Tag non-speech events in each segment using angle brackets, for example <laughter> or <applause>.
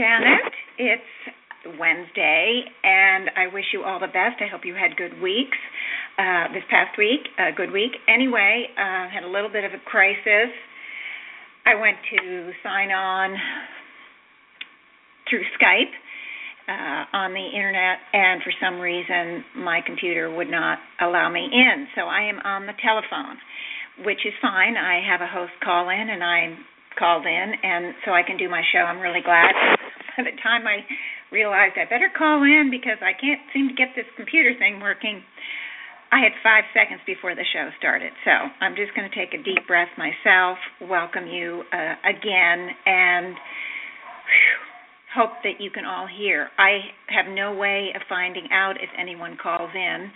Janet. It's Wednesday, and I wish you all the best. I hope you had good weeks. Uh, this past week, a good week. Anyway, uh, had a little bit of a crisis. I went to sign on through Skype uh, on the internet, and for some reason my computer would not allow me in. So I am on the telephone, which is fine. I have a host call in, and I'm called in, and so I can do my show. I'm really glad. <laughs> By the time I realized I better call in because I can't seem to get this computer thing working. I had five seconds before the show started, so I'm just going to take a deep breath myself, welcome you uh, again, and whew, hope that you can all hear. I have no way of finding out if anyone calls in.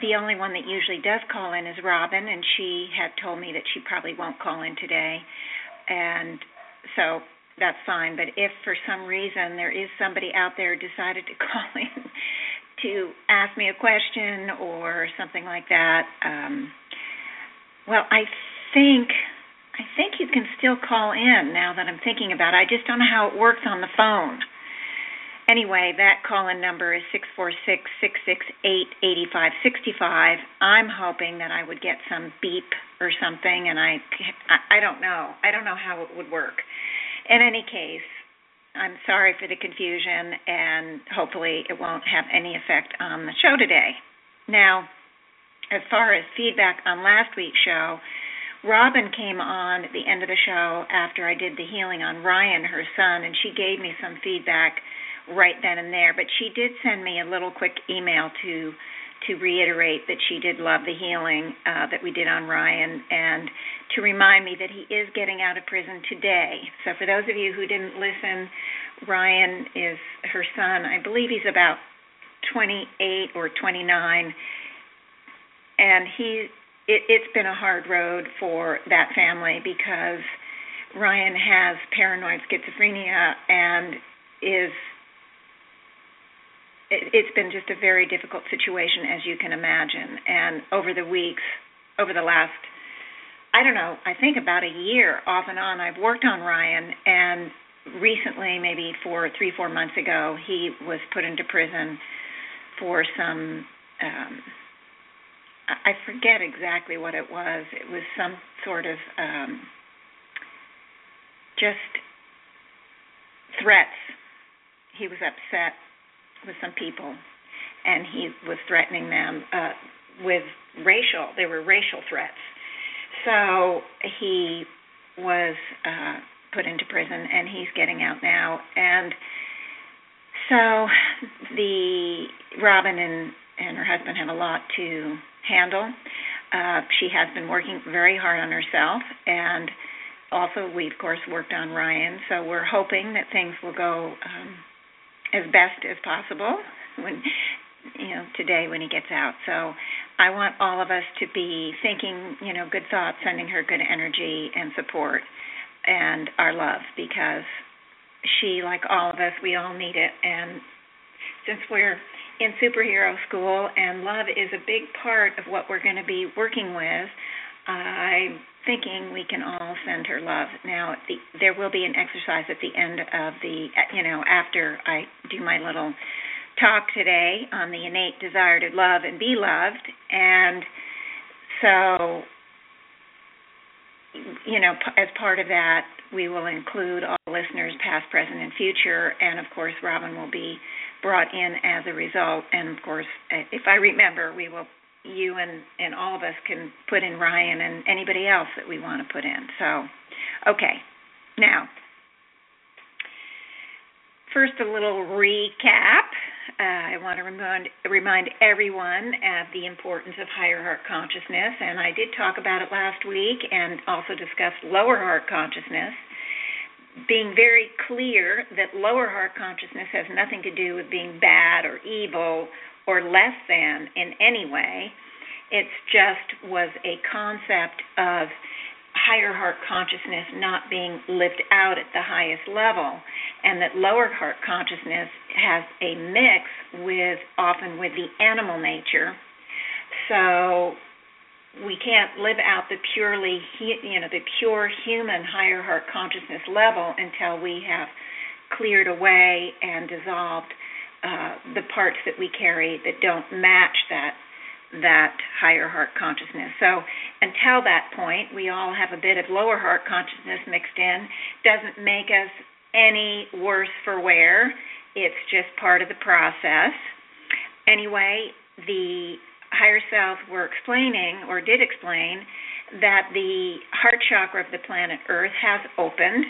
The only one that usually does call in is Robin, and she had told me that she probably won't call in today. And so that's fine. But if for some reason there is somebody out there decided to <laughs> call in to ask me a question or something like that, um, well, I think I think you can still call in now that I'm thinking about it. I just don't know how it works on the phone. Anyway, that call in number is six four six six six eight eighty five sixty five. I'm hoping that I would get some beep or something, and I, I don't know. I don't know how it would work. In any case, I'm sorry for the confusion, and hopefully it won't have any effect on the show today. Now, as far as feedback on last week's show, Robin came on at the end of the show after I did the healing on Ryan, her son, and she gave me some feedback right then and there. But she did send me a little quick email to to reiterate that she did love the healing uh, that we did on Ryan and to remind me that he is getting out of prison today. So for those of you who didn't listen, Ryan is her son. I believe he's about 28 or 29, and he it, it's been a hard road for that family because Ryan has paranoid schizophrenia and is it, it's been just a very difficult situation as you can imagine and over the weeks over the last I don't know, I think about a year off and on I've worked on Ryan and recently maybe four three, four months ago he was put into prison for some um I forget exactly what it was. It was some sort of um, just threats. He was upset with some people, and he was threatening them uh, with racial. They were racial threats. So he was uh, put into prison, and he's getting out now. And so the Robin and and her husband have a lot to handle. Uh, she has been working very hard on herself, and also we of course worked on Ryan. So we're hoping that things will go um, as best as possible when you know today when he gets out. So I want all of us to be thinking you know good thoughts, sending her good energy and support and our love because she, like all of us, we all need it. And since we're in superhero school, and love is a big part of what we're going to be working with. I'm thinking we can all send her love. Now, the, there will be an exercise at the end of the, you know, after I do my little talk today on the innate desire to love and be loved, and so, you know, as part of that, we will include all listeners, past, present, and future, and of course, Robin will be brought in as a result. And of course, uh, if I remember, we will you and and all of us can put in Ryan and anybody else that we want to put in. So, okay. Now, first a little recap. Uh, I want to remind remind everyone of the importance of higher heart consciousness, and I did talk about it last week, and also discussed lower heart consciousness. Being very clear that lower heart consciousness has nothing to do with being bad or evil or less than in any way. It just was a concept of higher heart consciousness not being lived out at the highest level and that lower heart consciousness has a mix with often with the animal nature so we can't live out the purely you know the pure human higher heart consciousness level until we have cleared away and dissolved uh, the parts that we carry that don't match that that higher heart consciousness. So until that point, we all have a bit of lower heart consciousness mixed in. Doesn't make us any worse for wear. It's just part of the process. Anyway, the higher self were explaining or did explain that the heart chakra of the planet Earth has opened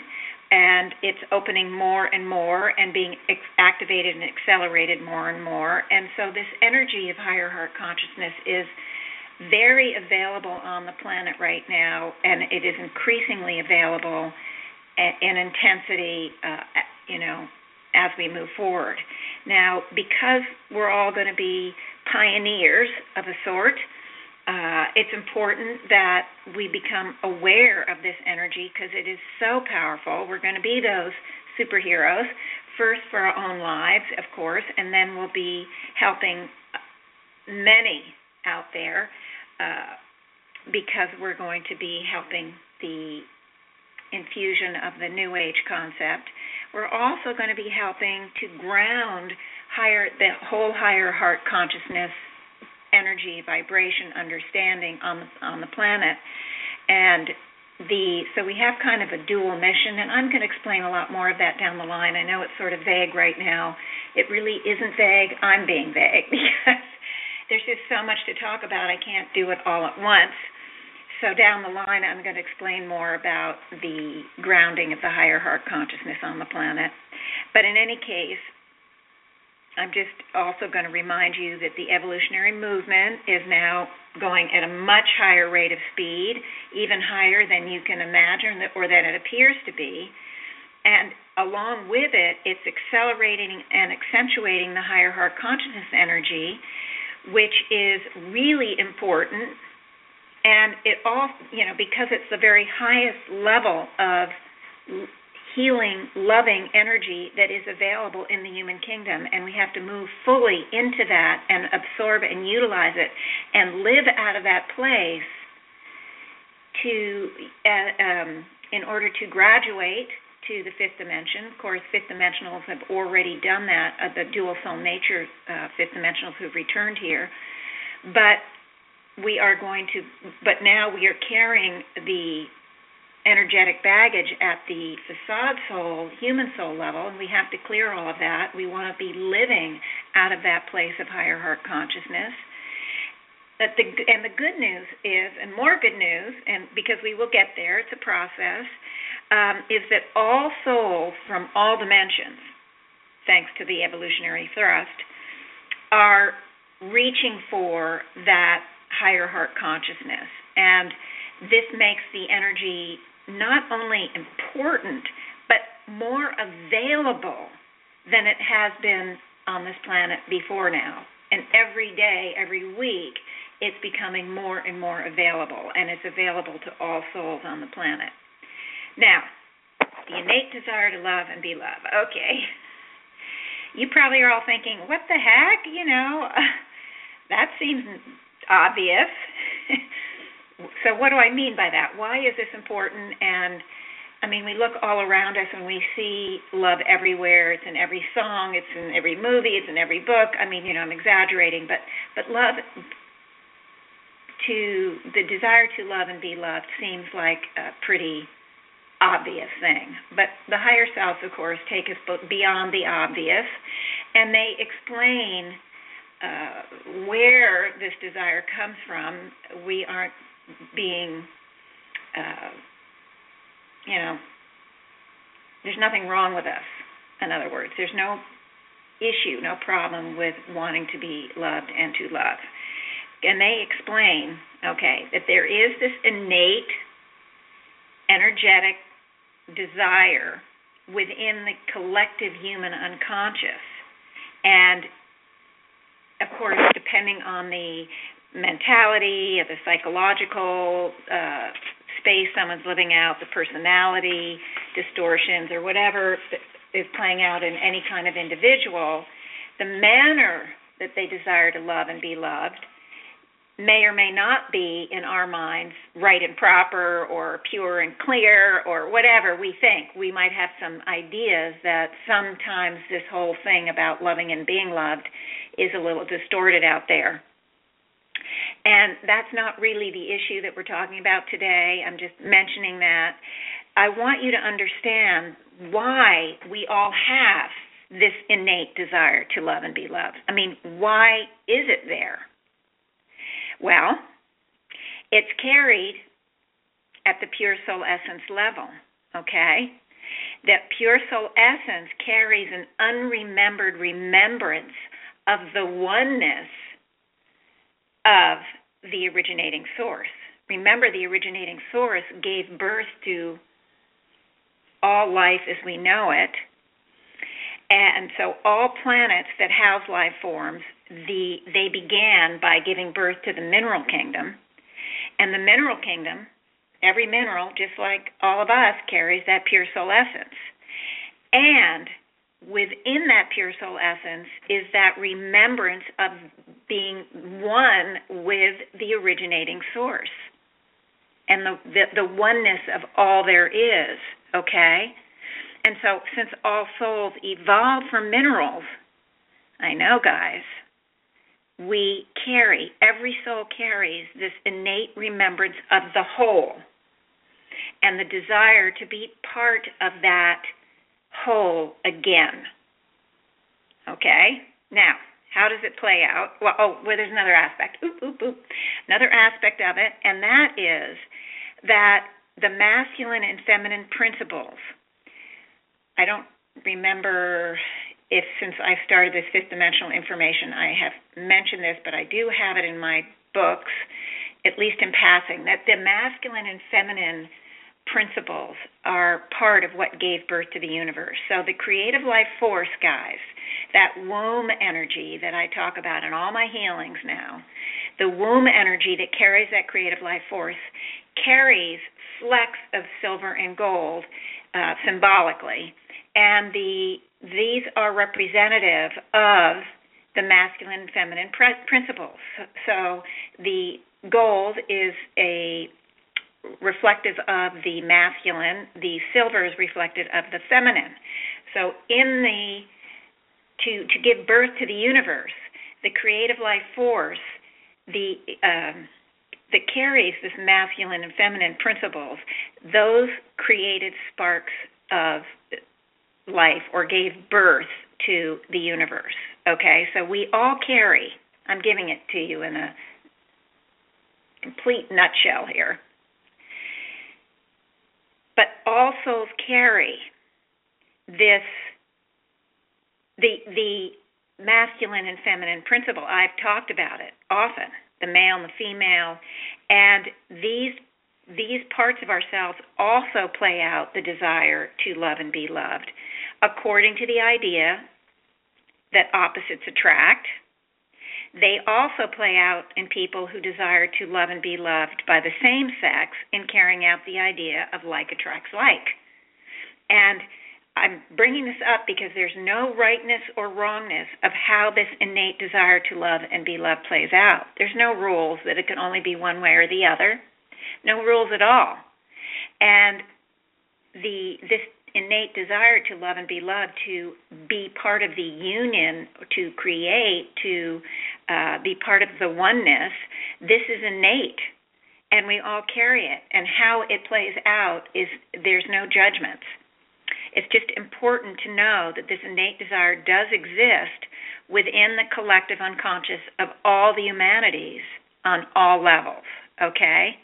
and it's opening more and more and being activated and accelerated more and more. And so this energy of higher heart consciousness is very available on the planet right now, and it is increasingly available in intensity, uh, you know, as we move forward. Now, because we're all going to be pioneers of a sort, uh, it's important that we become aware of this energy because it is so powerful. We're going to be those superheroes, first for our own lives, of course, and then we'll be helping many out there uh, because we're going to be helping the infusion of the New Age concept. We're also going to be helping to ground higher the whole higher heart consciousness energy, vibration, understanding on the, on the planet. And the so we have kind of a dual mission and I'm going to explain a lot more of that down the line. I know it's sort of vague right now. It really isn't vague. I'm being vague <laughs> because there's just so much to talk about. I can't do it all at once. So down the line I'm going to explain more about the grounding of the higher heart consciousness on the planet. But in any case, I'm just also going to remind you that the evolutionary movement is now going at a much higher rate of speed, even higher than you can imagine or than it appears to be. And along with it, it's accelerating and accentuating the higher heart consciousness energy, which is really important. And it all, you know, because it's the very highest level of healing, loving energy that is available in the human kingdom, and we have to move fully into that and absorb and utilize it and live out of that place to uh, um, in order to graduate to the fifth dimension. Of course, fifth dimensionals have already done that. Uh, the dual soul nature uh, fifth dimensionals who've returned here, but we are going to. But now we are carrying the energetic baggage at the facade soul, human soul level, and we have to clear all of that. We want to be living out of that place of higher heart consciousness. But the, and the good news is, and more good news, and because we will get there, it's a process, um, is that all souls from all dimensions, thanks to the evolutionary thrust, are reaching for that higher heart consciousness. And this makes the energy not only important, but more available than it has been on this planet before now. And every day, every week, it's becoming more and more available, and it's available to all souls on the planet. Now, the innate desire to love and be loved. Okay. You probably are all thinking, what the heck? You know, <laughs> that seems obvious. <laughs> so what do I mean by that? Why is this important? And I mean, we look all around us and we see love everywhere. It's in every song, it's in every movie, it's in every book. I mean, you know, I'm exaggerating, but but love to the desire to love and be loved seems like a pretty obvious thing. But the higher selves, of course, take us beyond the obvious, and they explain uh, where this desire comes from. We aren't being, uh, you know, there's nothing wrong with us. In other words, there's no issue, no problem with wanting to be loved and to love. And they explain, okay, that there is this innate energetic desire within the collective human unconscious. And of course, depending on the mentality, the psychological uh, space someone's living out, the personality distortions, or whatever is playing out in any kind of individual, the manner that they desire to love and be loved may or may not be in our minds right and proper or pure and clear or whatever we think. We might have some ideas that sometimes this whole thing about loving and being loved is a little distorted out there. And that's not really the issue that we're talking about today. I'm just mentioning that. I want you to understand why we all have this innate desire to love and be loved. I mean, why is it there? Well, it's carried at the pure soul essence level, okay? That pure soul essence carries an unremembered remembrance of the oneness of the originating source. Remember, the originating source gave birth to all life as we know it. And so all planets that house life forms the they began by giving birth to the mineral kingdom and the mineral kingdom every mineral just like all of us carries that pure soul essence and within that pure soul essence is that remembrance of being one with the originating source and the, the the, oneness of all there is okay and so since all souls evolved from minerals i know guys we carry, every soul carries this innate remembrance of the whole and the desire to be part of that whole again. Okay? Now, how does it play out? Well, oh, well, there's another aspect. Oop, oop, oop. Another aspect of it, and that is that the masculine and feminine principles. I don't remember if since I started this fifth dimensional information, I have mentioned this, but I do have it in my books, at least in passing, that the masculine and feminine principles are part of what gave birth to the universe. So the creative life force, guys, that womb energy that I talk about in all my healings now, the womb energy that carries that creative life force carries flecks of silver and gold uh, symbolically, and the these are representative of the masculine and feminine principles. So the gold is a reflective of the masculine, the silver is reflective of the feminine. So in the to to give birth to the universe, the creative life force, the um, that carries this masculine and feminine principles, those created sparks of life or gave birth to the universe. Okay, so we all carry, I'm giving it to you in a complete nutshell here. But all souls carry this the the masculine and feminine principle. I've talked about it often, the male and the female, and these these parts of ourselves also play out the desire to love and be loved according to the idea that opposites attract. They also play out in people who desire to love and be loved by the same sex in carrying out the idea of like attracts like. And I'm bringing this up because there's no rightness or wrongness of how this innate desire to love and be loved plays out. There's no rules that it can only be one way or the other. No rules at all. And the this innate desire to love and be loved, to be part of the union, to create, to uh, be part of the oneness, this is innate. And we all carry it. And how it plays out is there's no judgments. It's just important to know that this innate desire does exist within the collective unconscious of all the humanities on all levels. Okay?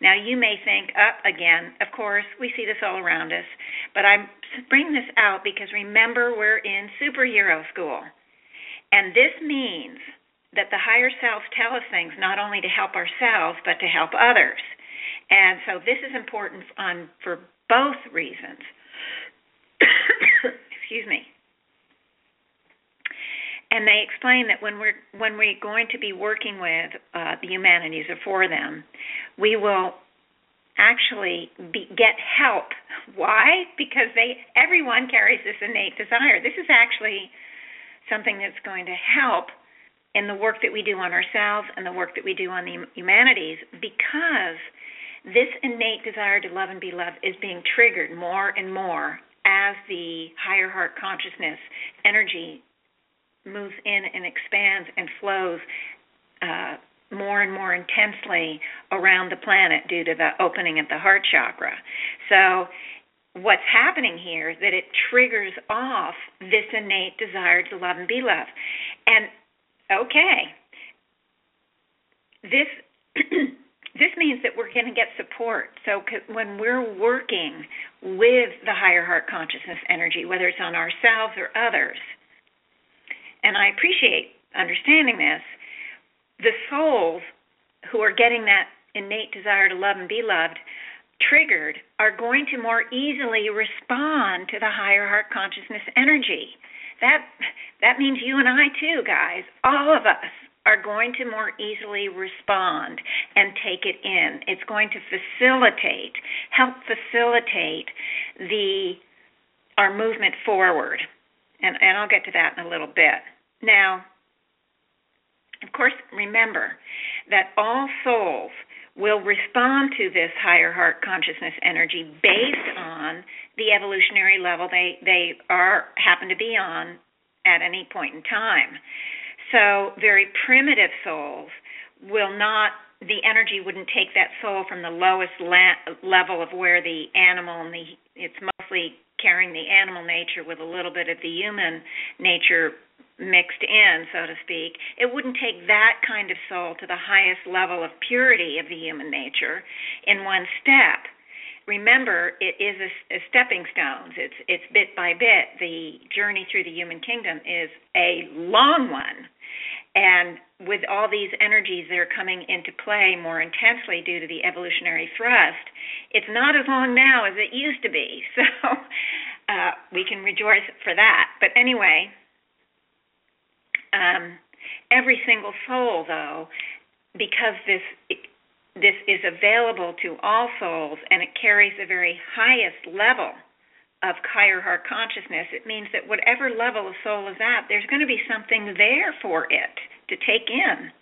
Now, you may think, up uh, again, of course, we see this all around us, but I bring this out because remember, we're in superhero school. And this means that the higher selves tell us things not only to help ourselves, but to help others. And so this is important on for both reasons. <coughs> Excuse me. And they explain that when we're when we're going to be working with uh, the humanities or for them, we will actually be, get help. <laughs> Why? Because they everyone carries this innate desire. This is actually something that's going to help in the work that we do on ourselves and the work that we do on the humanities because this innate desire to love and be loved is being triggered more and more as the higher heart consciousness energy moves in and expands and flows uh, more and more intensely around the planet due to the opening of the heart chakra. So, what's happening here is that it triggers off this innate desire to love and be loved. And okay, this <clears throat> this means that we're going to get support. So when we're working with the higher heart consciousness energy, whether it's on ourselves or others, and I appreciate understanding this, the souls who are getting that innate desire to love and be loved triggered are going to more easily respond to the higher heart consciousness energy. That that means you and I too, guys. All of us are going to more easily respond and take it in. It's going to facilitate, help facilitate the our movement forward. And and I'll get to that in a little bit. Now, of course, remember that all souls will respond to this higher heart consciousness energy based on the evolutionary level they they are happen to be on at any point in time. So, very primitive souls will not, the energy wouldn't take that soul from the lowest la- level of where the animal and the, it's mostly carrying the animal nature with a little bit of the human nature mixed in, so to speak. It wouldn't take that kind of soul to the highest level of purity of the human nature in one step remember it is a, a, stepping stones it's it's bit by bit the journey through the human kingdom is a long one and with all these energies that are coming into play more intensely due to the evolutionary thrust, it's not as long now as it used to be. <laughs> So uh, we can rejoice for that. But anyway, um, every single soul, though, because this this is available to all souls and it carries the very highest level of higher heart consciousness, it means that whatever level a soul is at, there's going to be something there for it to take in.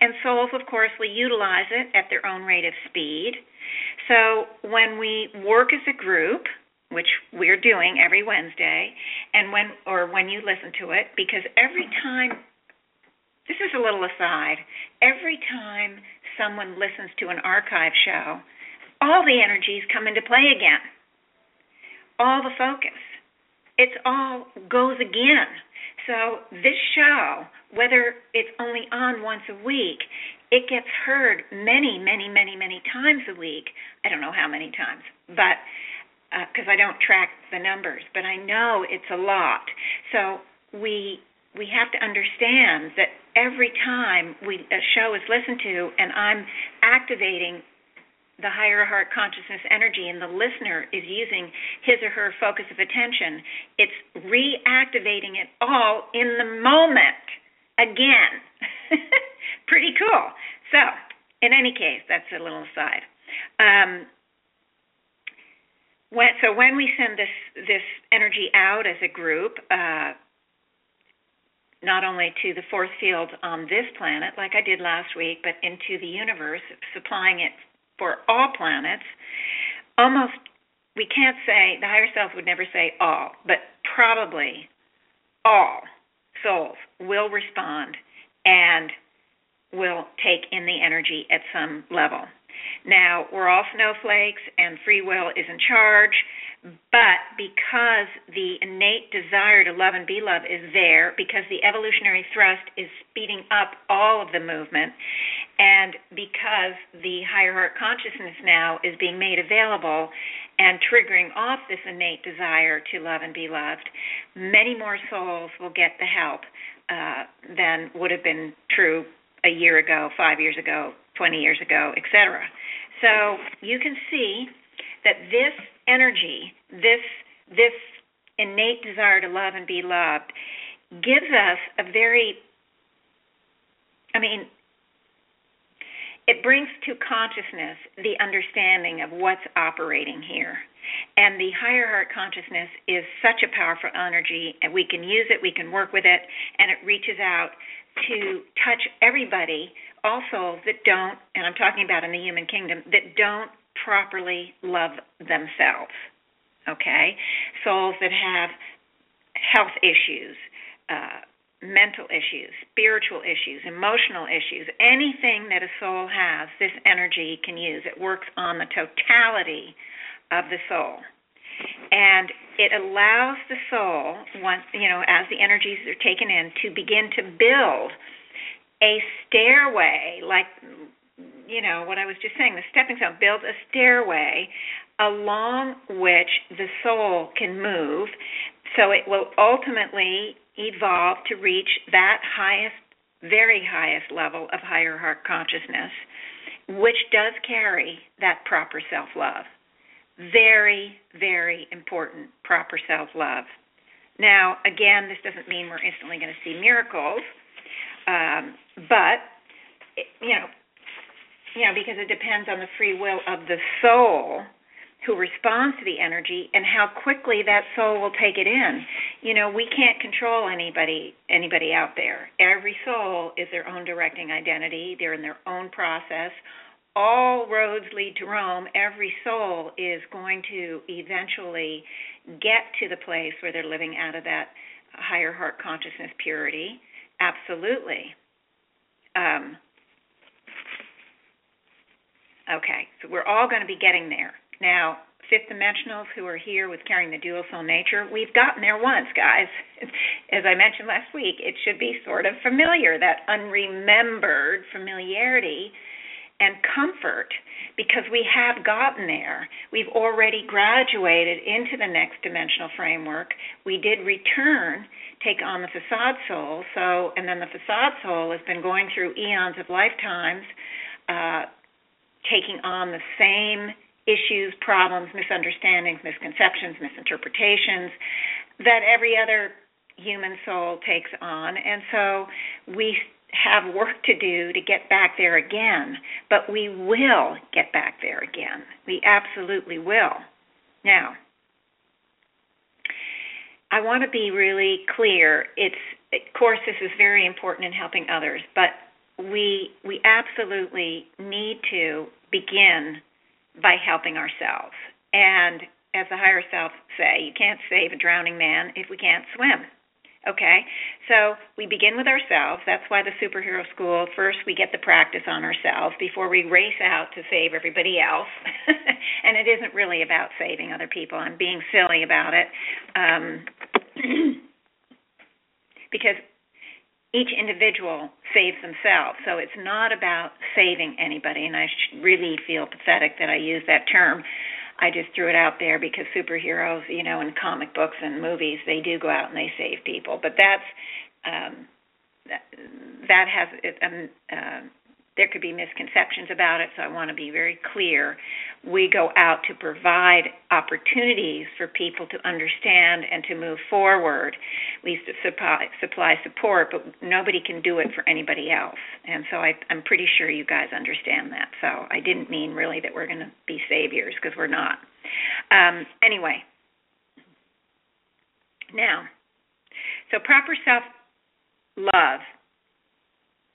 And souls, of course, will utilize it at their own rate of speed. So when we work as a group, which we're doing every Wednesday, and when or when you listen to it, because every time this is a little aside, every time someone listens to an archive show, all the energies come into play again all the focus. It's all goes again. So this show, whether it's only on once a week, it gets heard many, many, many, many times a week. I don't know how many times, but because uh, I don't track the numbers, but I know it's a lot. So we we have to understand that every time we a show is listened to and I'm activating the higher heart consciousness energy and the listener is using his or her focus of attention, it's reactivating it all in the moment again. <laughs> Pretty cool. So, in any case, that's a little aside. Um, when, so when we send this this energy out as a group, uh, not only to the force field on this planet, like I did last week, but into the universe, supplying it for all planets, almost we can't say the higher self would never say all, but probably all souls will respond and will take in the energy at some level. Now, we're all snowflakes and free will is in charge, but because the innate desire to love and be loved is there, because the evolutionary thrust is speeding up all of the movement, and because the higher heart consciousness now is being made available and triggering off this innate desire to love and be loved, many more souls will get the help uh, than would have been true a year ago, five years ago, 20 years ago, etc. So you can see that this energy, this this innate desire to love and be loved, gives us a very I mean, it brings to consciousness the understanding of what's operating here. And the higher heart consciousness is such a powerful energy, and we can use it, we can work with it, and it reaches out to touch everybody, all souls that don't, and I'm talking about in the human kingdom, that don't properly love themselves. Okay? Souls that have health issues, uh, mental issues, spiritual issues, emotional issues, anything that a soul has, this energy can use. It works on the totality of the soul. And it allows the soul, once you know, as the energies are taken in, to begin to build a stairway, like you know what I was just saying, the stepping stone builds a stairway along which the soul can move, so it will ultimately evolve to reach that highest, very highest level of higher heart consciousness, which does carry that proper self love. Very, very important, proper self love. Now, again, this doesn't mean we're instantly going to see miracles, um, but you know, you know, because it depends on the free will of the soul who responds to the energy and how quickly that soul will take it in. You know, we can't control anybody anybody out there. Every soul is their own directing identity. They're in their own process. All roads lead to Rome. Every soul is going to eventually get to the place where they're living out of that higher heart consciousness purity. Absolutely. Um, okay, so we're all going to be getting there. Now, fifth dimensionals who are here with carrying the dual soul nature, we've gotten there once, guys. <laughs> As I mentioned last week, it should be sort of familiar, that unremembered familiarity and comfort because we have gotten there. We've already graduated into the next dimensional framework. We did return, take on the facade soul. So, and then the facade soul has been going through eons of lifetimes, uh, taking on the same issues, problems, misunderstandings, misconceptions, misinterpretations that every other human soul takes on. And so we have work to do to get back there again, but we will get back there again. We absolutely will. Now, I want to be really clear. It's of course this is very important in helping others, but we we absolutely need to begin by helping ourselves. And as the higher self say, you can't save a drowning man if we can't swim. Okay? So we begin with ourselves. That's why the superhero school, first we get the practice on ourselves before we race out to save everybody else. <laughs> and it isn't really about saving other people. I'm being silly about it. Um, <clears throat> because each individual saves themselves. So it's not about saving anybody. And I really feel pathetic that I use that term. I just threw it out there because superheroes, you know, in comic books and movies, they do go out and they save people. But that's um, that, that has it um, uh, there could be misconceptions about it, so I want to be very clear. We go out to provide opportunities for people to understand and to move forward. We supply, supply support, but nobody can do it for anybody else. And so I, I'm pretty sure you guys understand that. So I didn't mean really that we're going to be saviors because we're not. Um, anyway, now, so proper self love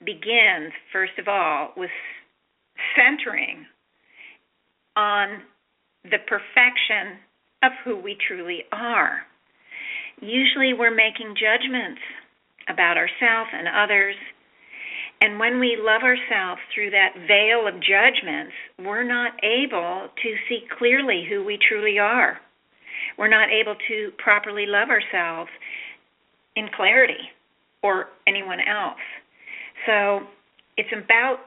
begins, first of all, with centering on the perfection of who we truly are. Usually we're making judgments about ourselves and others, And when we love ourselves through that veil of judgments, we're not able to see clearly who we truly are. We're not able to properly love ourselves in clarity or anyone else. So it's about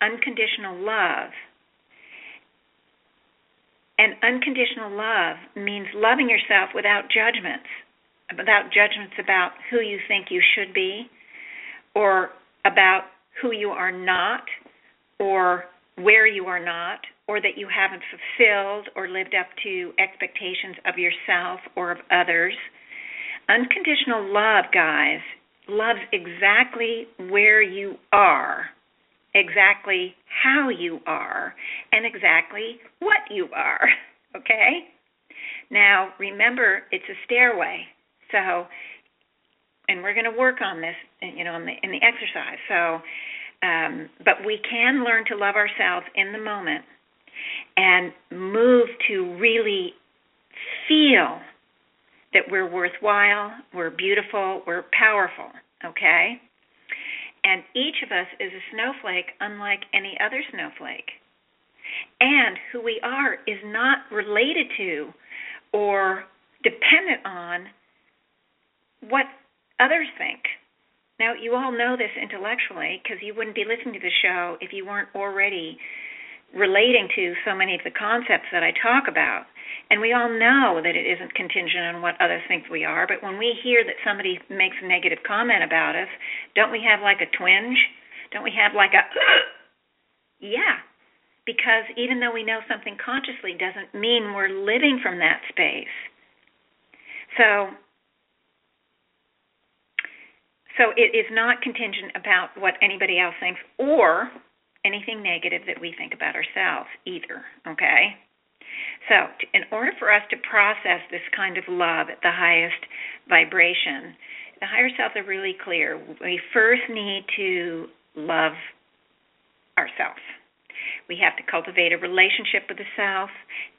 unconditional love. And unconditional love means loving yourself without judgments, without judgments about who you think you should be or about who you are not or where you are not or that you haven't fulfilled or lived up to expectations of yourself or of others. Unconditional love, guys, loves exactly where you are, exactly how you are, and exactly what you are. <laughs> Okay? Now, remember, it's a stairway. So, and we're going to work on this, you know, in the in the exercise. So, um, but we can learn to love ourselves in the moment and move to really feel that we're worthwhile, we're beautiful, we're powerful, okay? And each of us is a snowflake unlike any other snowflake. And who we are is not related to or dependent on what others think. Now, you all know this intellectually because you wouldn't be listening to the show if you weren't already relating to so many of the concepts that I talk about. And we all know that it isn't contingent on what others think we are, but when we hear that somebody makes a negative comment about us, don't we have like a twinge? Don't we have like a, <coughs> yeah, because even though we know something consciously doesn't mean we're living from that space. So so it is not contingent about what anybody else thinks or anything negative that we think about ourselves either, okay? So, in order for us to process this kind of love at the highest vibration, the higher selves are really clear. We first need to love ourselves. We have to cultivate a relationship with the self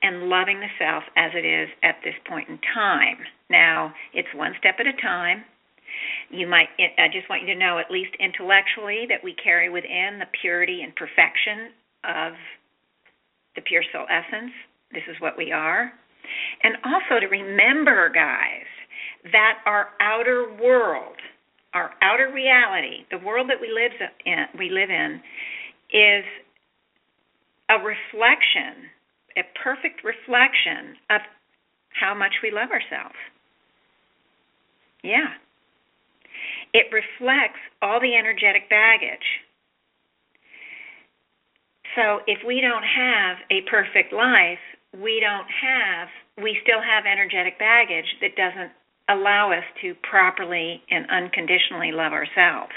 and loving the self as it is at this point in time. Now, it's one step at a time. You might, I just want you to know, at least intellectually, that we carry within the purity and perfection of the pure soul essence. This is what we are. And also to remember, guys, that our outer world, our outer reality, the world that we live in, we live in, is a reflection, a perfect reflection of how much we love ourselves. Yeah. It reflects all the energetic baggage. So if we don't have a perfect life, we don't have, we still have energetic baggage that doesn't allow us to properly and unconditionally love ourselves.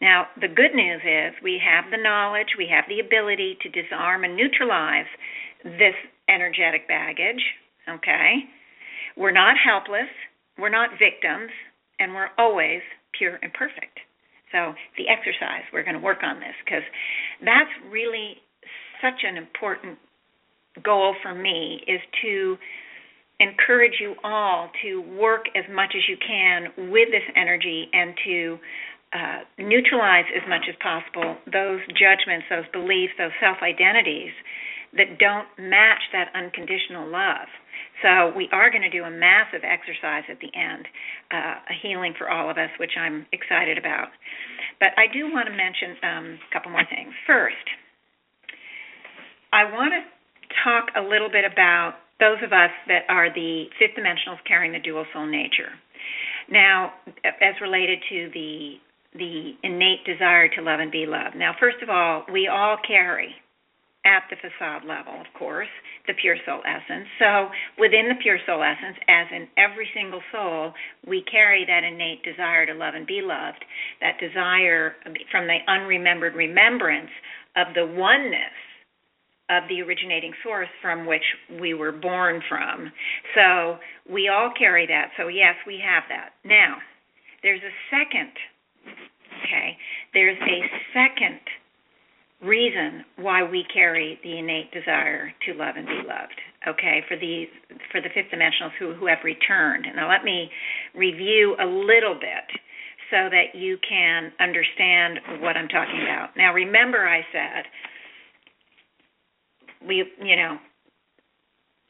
Now, the good news is we have the knowledge, we have the ability to disarm and neutralize this energetic baggage, okay? We're not helpless, we're not victims, and we're always pure and perfect. So, the exercise, we're going to work on this because that's really such an important goal for me is to encourage you all to work as much as you can with this energy and to uh, neutralize as much as possible those judgments, those beliefs, those self identities that don't match that unconditional love. So we are going to do a massive exercise at the end, uh, a healing for all of us, which I'm excited about. But I do want to mention um, a couple more things. First, I want to talk a little bit about those of us that are the fifth dimensionals carrying the dual soul nature. Now, as related to the the innate desire to love and be loved. Now, first of all, we all carry at the facade level, of course, the pure soul essence. So, within the pure soul essence, as in every single soul, we carry that innate desire to love and be loved, that desire from the unremembered remembrance of the oneness of the originating source from which we were born from. So, we all carry that. So, yes, we have that. Now, there's a second, okay, there's a second reason why we carry the innate desire to love and be loved okay for the for the fifth dimensionals who who have returned now let me review a little bit so that you can understand what I'm talking about. Now, remember, I said we, you know,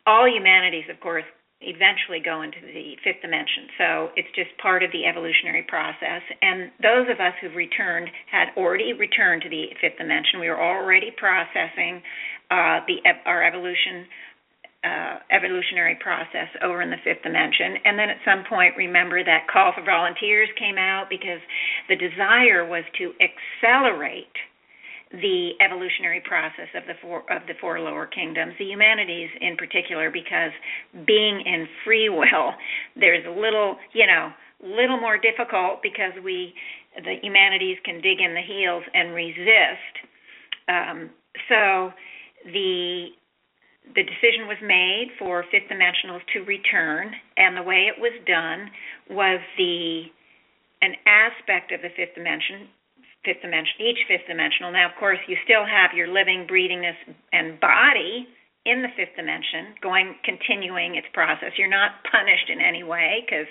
all humanities, of course, eventually go into the fifth dimension. So it's just part of the evolutionary process. And those of us who've returned had already returned to the fifth dimension. We were already processing uh, the our evolution. Uh, evolutionary process over in the fifth dimension. And then at some point, remember that call for volunteers came out because the desire was to accelerate the evolutionary process of the four of the four lower kingdoms, the humanities in particular, because being in free will, <laughs> there's a little, you know, little more difficult because we, the humanities, can dig in the heels and resist. Um, so the the decision was made for fifth dimensionals to return, and the way it was done was the an aspect of the fifth dimension fifth dimension, each fifth dimensional. Now, of course, you still have your living, breathingness, and body in the fifth dimension, going, continuing its process. You're not punished in any way because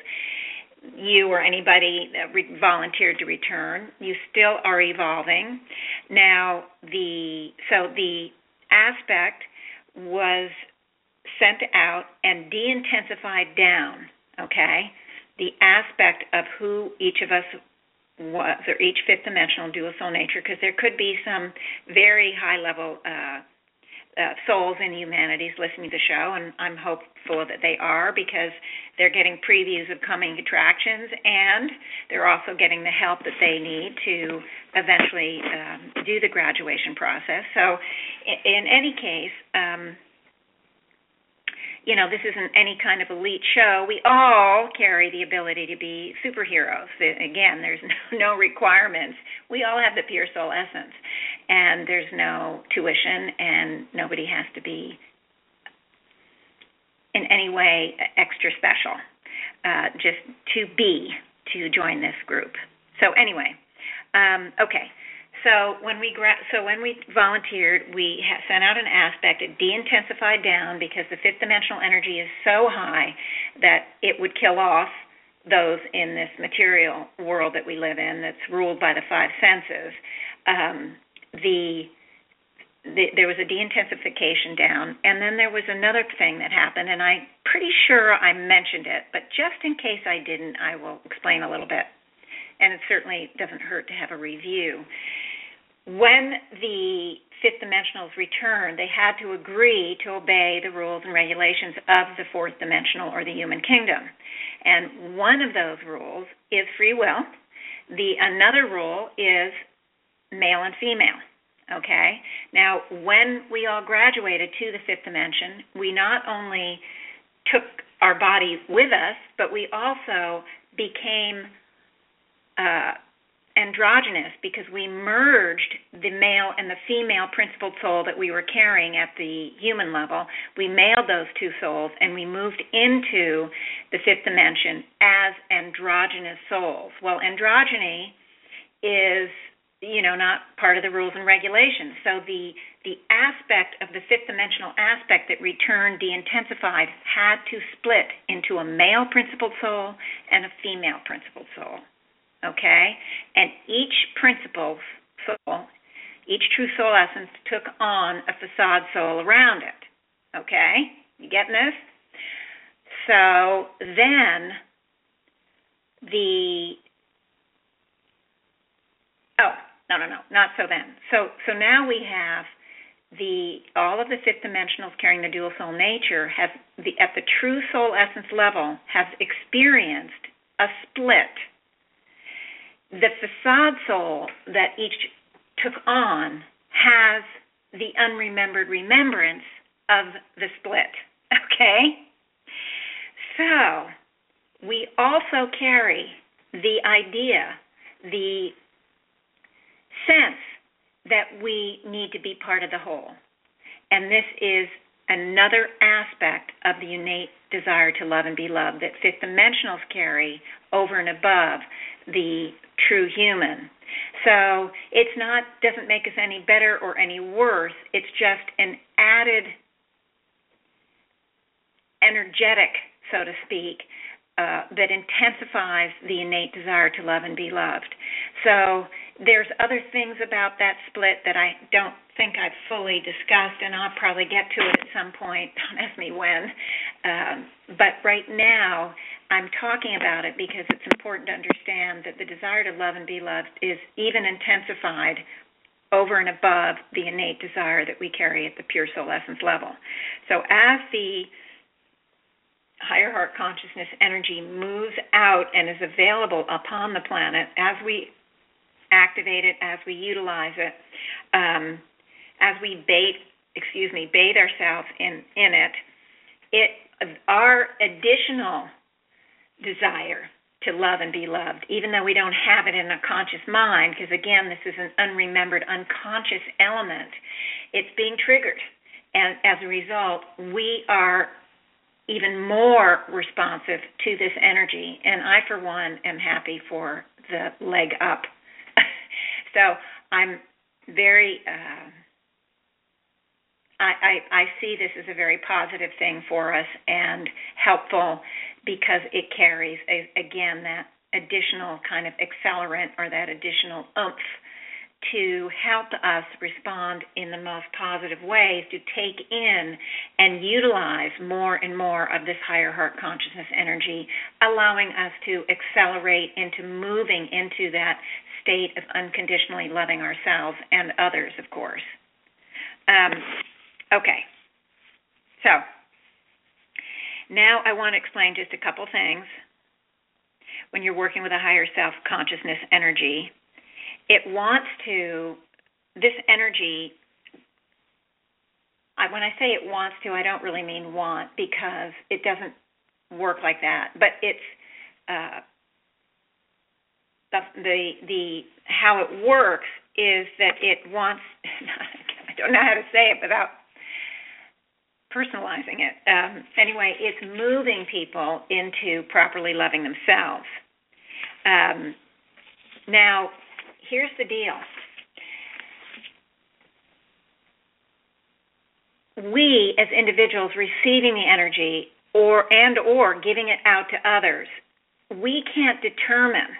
you or anybody that re- volunteered to return. You still are evolving. Now, the so the aspect was sent out and de-intensified down. Okay, the aspect of who each of us was, or each fifth dimensional dual soul nature, because there could be some very high level uh, uh, souls in humanities listening to the show, and I'm hopeful that they are because they're getting previews of coming attractions, and they're also getting the help that they need to eventually um, do the graduation process. So, in, in any case. Um, you know, this isn't any kind of elite show. We all carry the ability to be superheroes. Again, there's <laughs> no, no requirements. We all have the pure soul essence, and there's no tuition, and nobody has to be in any way extra special. Uh, just to be to join this group. So anyway, um, okay. So when we gra- so when we volunteered, we ha- sent out an aspect. It de-intensified down because the fifth dimensional energy is so high that it would kill off those in this material world that we live in, that's ruled by the five senses. Um, the, the there was a de-intensification down, and then there was another thing that happened, and I'm pretty sure I mentioned it, but just in case I didn't, I will explain a little bit. And it certainly doesn't hurt to have a review when the fifth dimensionals returned, they had to agree to obey the rules and regulations of the fourth dimensional or the human kingdom. And one of those rules is free will. The another rule is male and female. Okay? Now, when we all graduated to the fifth dimension, we not only took our body with us, but we also became uh, androgynous because we merged the male and the female principled soul that we were carrying at the human level. We mailed those two souls and we moved into the fifth dimension as androgynous souls. Well, androgyny is you know not part of the rules and regulations. So the the aspect of the fifth dimensional aspect that returned de-intensified had to split into a male principled soul and a female principled soul okay? And each principle soul, each true soul essence took on a facade soul around it, okay? You getting this? So then the oh no no no not so then so so now we have the all of the fifth dimensionals carrying the dual soul nature have the at the true soul essence level have experienced a split the facade soul that each took on has the unremembered remembrance of the split. <laughs> Okay? So, we also carry the idea, the sense that we need to be part of the whole. And this is another aspect of the innate desire to love and be loved that fifth dimensionals carry over and above the true human. So it's not doesn't make us any better or any worse. It's just an added energetic, so to speak, uh, that intensifies the innate desire to love and be loved. So there's other things about that split that I don't think I've fully discussed, and I'll probably get to it at some point. <laughs> Don't ask me when. Um, but right now, I'm talking about it because it's important to understand that the desire to love and be loved is even intensified over and above the innate desire that we carry at the pure soul essence level. So as the higher heart consciousness energy moves out and is available upon the planet as we activate it, as we utilize it, um, as we bathe, excuse me, bathe ourselves in in it, it our additional desire to love and be loved, even though we don't have it in a conscious mind, because again, this is an unremembered, unconscious element, it's being triggered. And as a result, we are even more responsive to this energy. And I, for one, am happy for the leg up. <laughs> so I'm very. Uh, I, I, I see this as a very positive thing for us and helpful because it carries a, again that additional kind of accelerant or that additional oomph to help us respond in the most positive ways to take in and utilize more and more of this higher heart consciousness energy, allowing us to accelerate into moving into that state of unconditionally loving ourselves and others, of course. Um, okay, so now I want to explain just a couple things when you're working with a higher self consciousness energy it wants to this energy I, when I say it wants to, I don't really mean want because it doesn't work like that. But it's uh, the the the how it works is that it wants. <laughs> I don't know how to say it without personalizing it. Um, anyway, it's moving people into properly loving themselves. Um, now, here's the deal. We as individuals receiving the energy or and or giving it out to others, we can't determine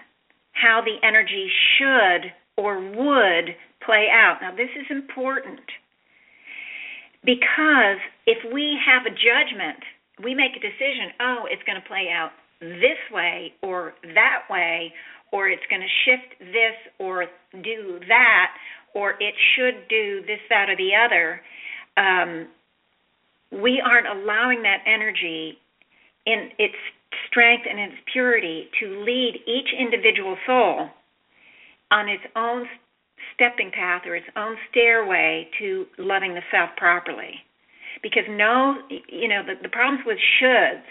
how the energy should or would play out. Now this is important because if we have a judgment, we make a decision, oh, it's going to play out this way or that way or it's going to shift this or do that, or it should do this, that, or the other, um, we aren't allowing that energy in its strength and its purity to lead each individual soul on its own stepping path or its own stairway to loving the self properly. Because no, you know, the, the problems with shoulds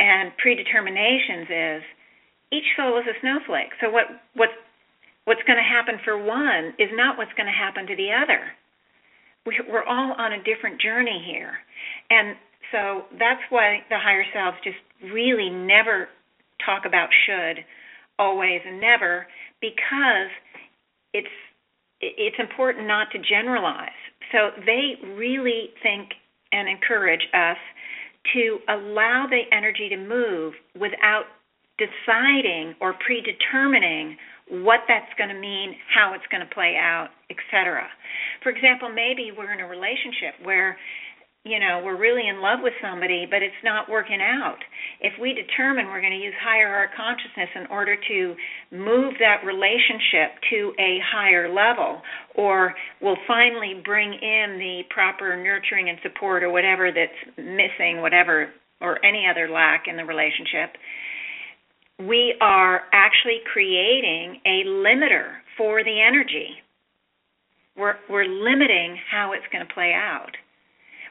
and predeterminations is each soul is a snowflake. So what what what's going to happen for one is not what's going to happen to the other. We, we're all on a different journey here, and so that's why the higher selves just really never talk about should, always and never, because it's it's important not to generalize. So they really think and encourage us to allow the energy to move without deciding or predetermining what that's going to mean, how it's going to play out, etc. For example, maybe we're in a relationship where you know we're really in love with somebody but it's not working out if we determine we're going to use higher heart consciousness in order to move that relationship to a higher level or we'll finally bring in the proper nurturing and support or whatever that's missing whatever or any other lack in the relationship we are actually creating a limiter for the energy. We're, we're limiting how it's going to play out.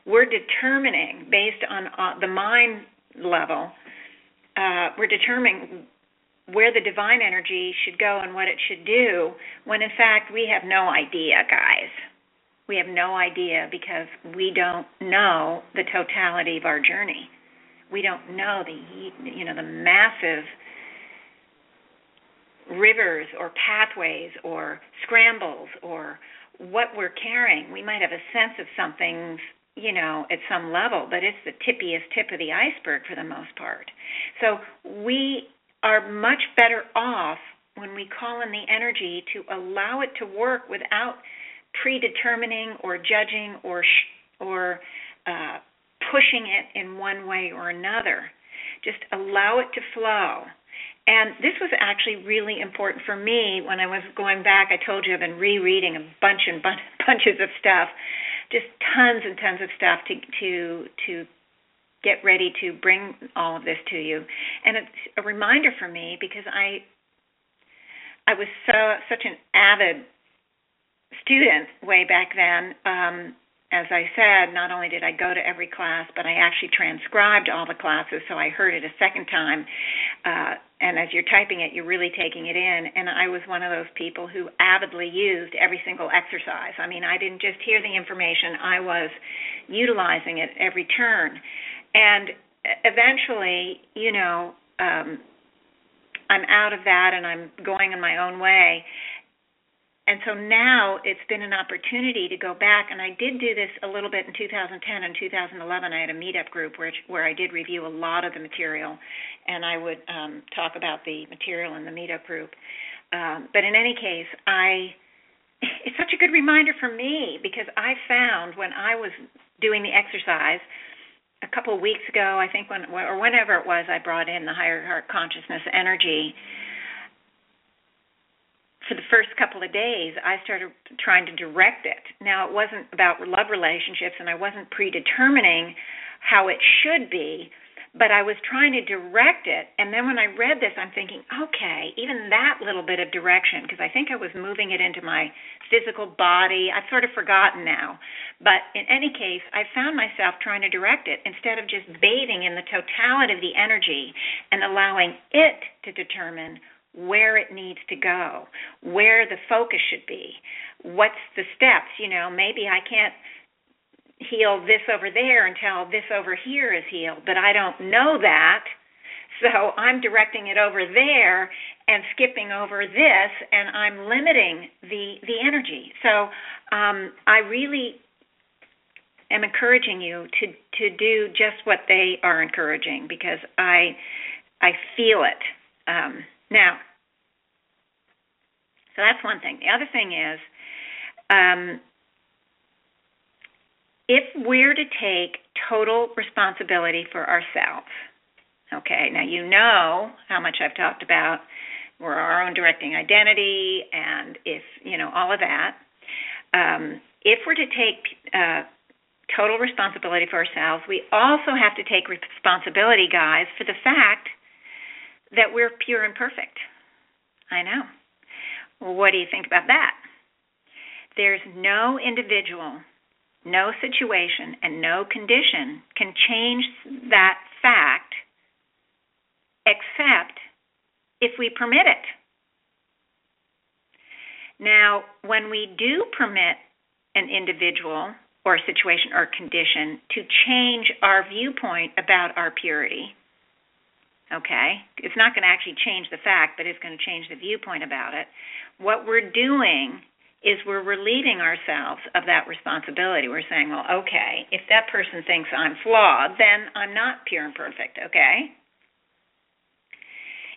We're determining, based on uh, the mind level, uh, we're determining where the divine energy should go and what it should do, when in fact we have no idea, guys. We have no idea because we don't know the totality of our journey. We don't know the you know the massive rivers or pathways or scrambles or what we're carrying. We might have a sense of something's you know, at some level, but it's the tippiest tip of the iceberg for the most part. So we are much better off when we call in the energy to allow it to work without predetermining or judging or sh- or uh, pushing it in one way or another. Just allow it to flow. And this was actually really important for me when I was going back. I told you I've been rereading a bunch and bun- <laughs> bunches of stuff, just tons and tons of stuff to to to get ready to bring all of this to you. And it's a reminder for me because I I was so such an avid student way back then. Um, as I said, not only did I go to every class, but I actually transcribed all the classes, so I heard it a second time. Uh, and as you're typing it, you're really taking it in. And I was one of those people who avidly used every single exercise. I mean, I didn't just hear the information, I was utilizing it every turn. And eventually, you know, um, I'm out of that and I'm going in my own way. And so now it's been an opportunity to go back, and I did do this a little bit in 2010 and 2011. I had a meetup group where where I did review a lot of the material, and I would um, talk about the material in the meetup group. Um, but in any case, I <laughs> it's such a good reminder for me because I found when I was doing the exercise a couple of weeks ago, I think when or whenever it was, I brought in the higher heart consciousness energy for the first couple of days, I started trying to direct it. Now, it wasn't about love relationships, and I wasn't predetermining how it should be, but I was trying to direct it. And then when I read this, I'm thinking, okay, even that little bit of direction, because I think I was moving it into my physical body. I've sort of forgotten now. But in any case, I found myself trying to direct it instead of just bathing in the totality of the energy and allowing it to determine where it needs to go, where the focus should be, what's the steps. You know, maybe I can't heal this over there until this over here is healed, but I don't know that. So I'm directing it over there and skipping over this, and I'm limiting the the energy. So um, I really am encouraging you to to do just what they are encouraging because I I feel it. Um, now, so that's one thing. The other thing is, um, if we're to take total responsibility for ourselves, okay, now you know how much I've talked about we're our own directing identity and if, you know, all of that. Um, if we're to take uh, total responsibility for ourselves, we also have to take responsibility, guys, for the fact that we're pure and perfect. I know. What do you think about that? There's no individual, no situation, and no condition can change that fact except if we permit it. Now, when we do permit an individual or situation or condition to change our viewpoint about our purity, okay? It's not going to actually change the fact, but it's going to change the viewpoint about it. What we're doing is we're relieving ourselves of that responsibility. We're saying, well, okay, if that person thinks I'm flawed, then I'm not pure and perfect, okay?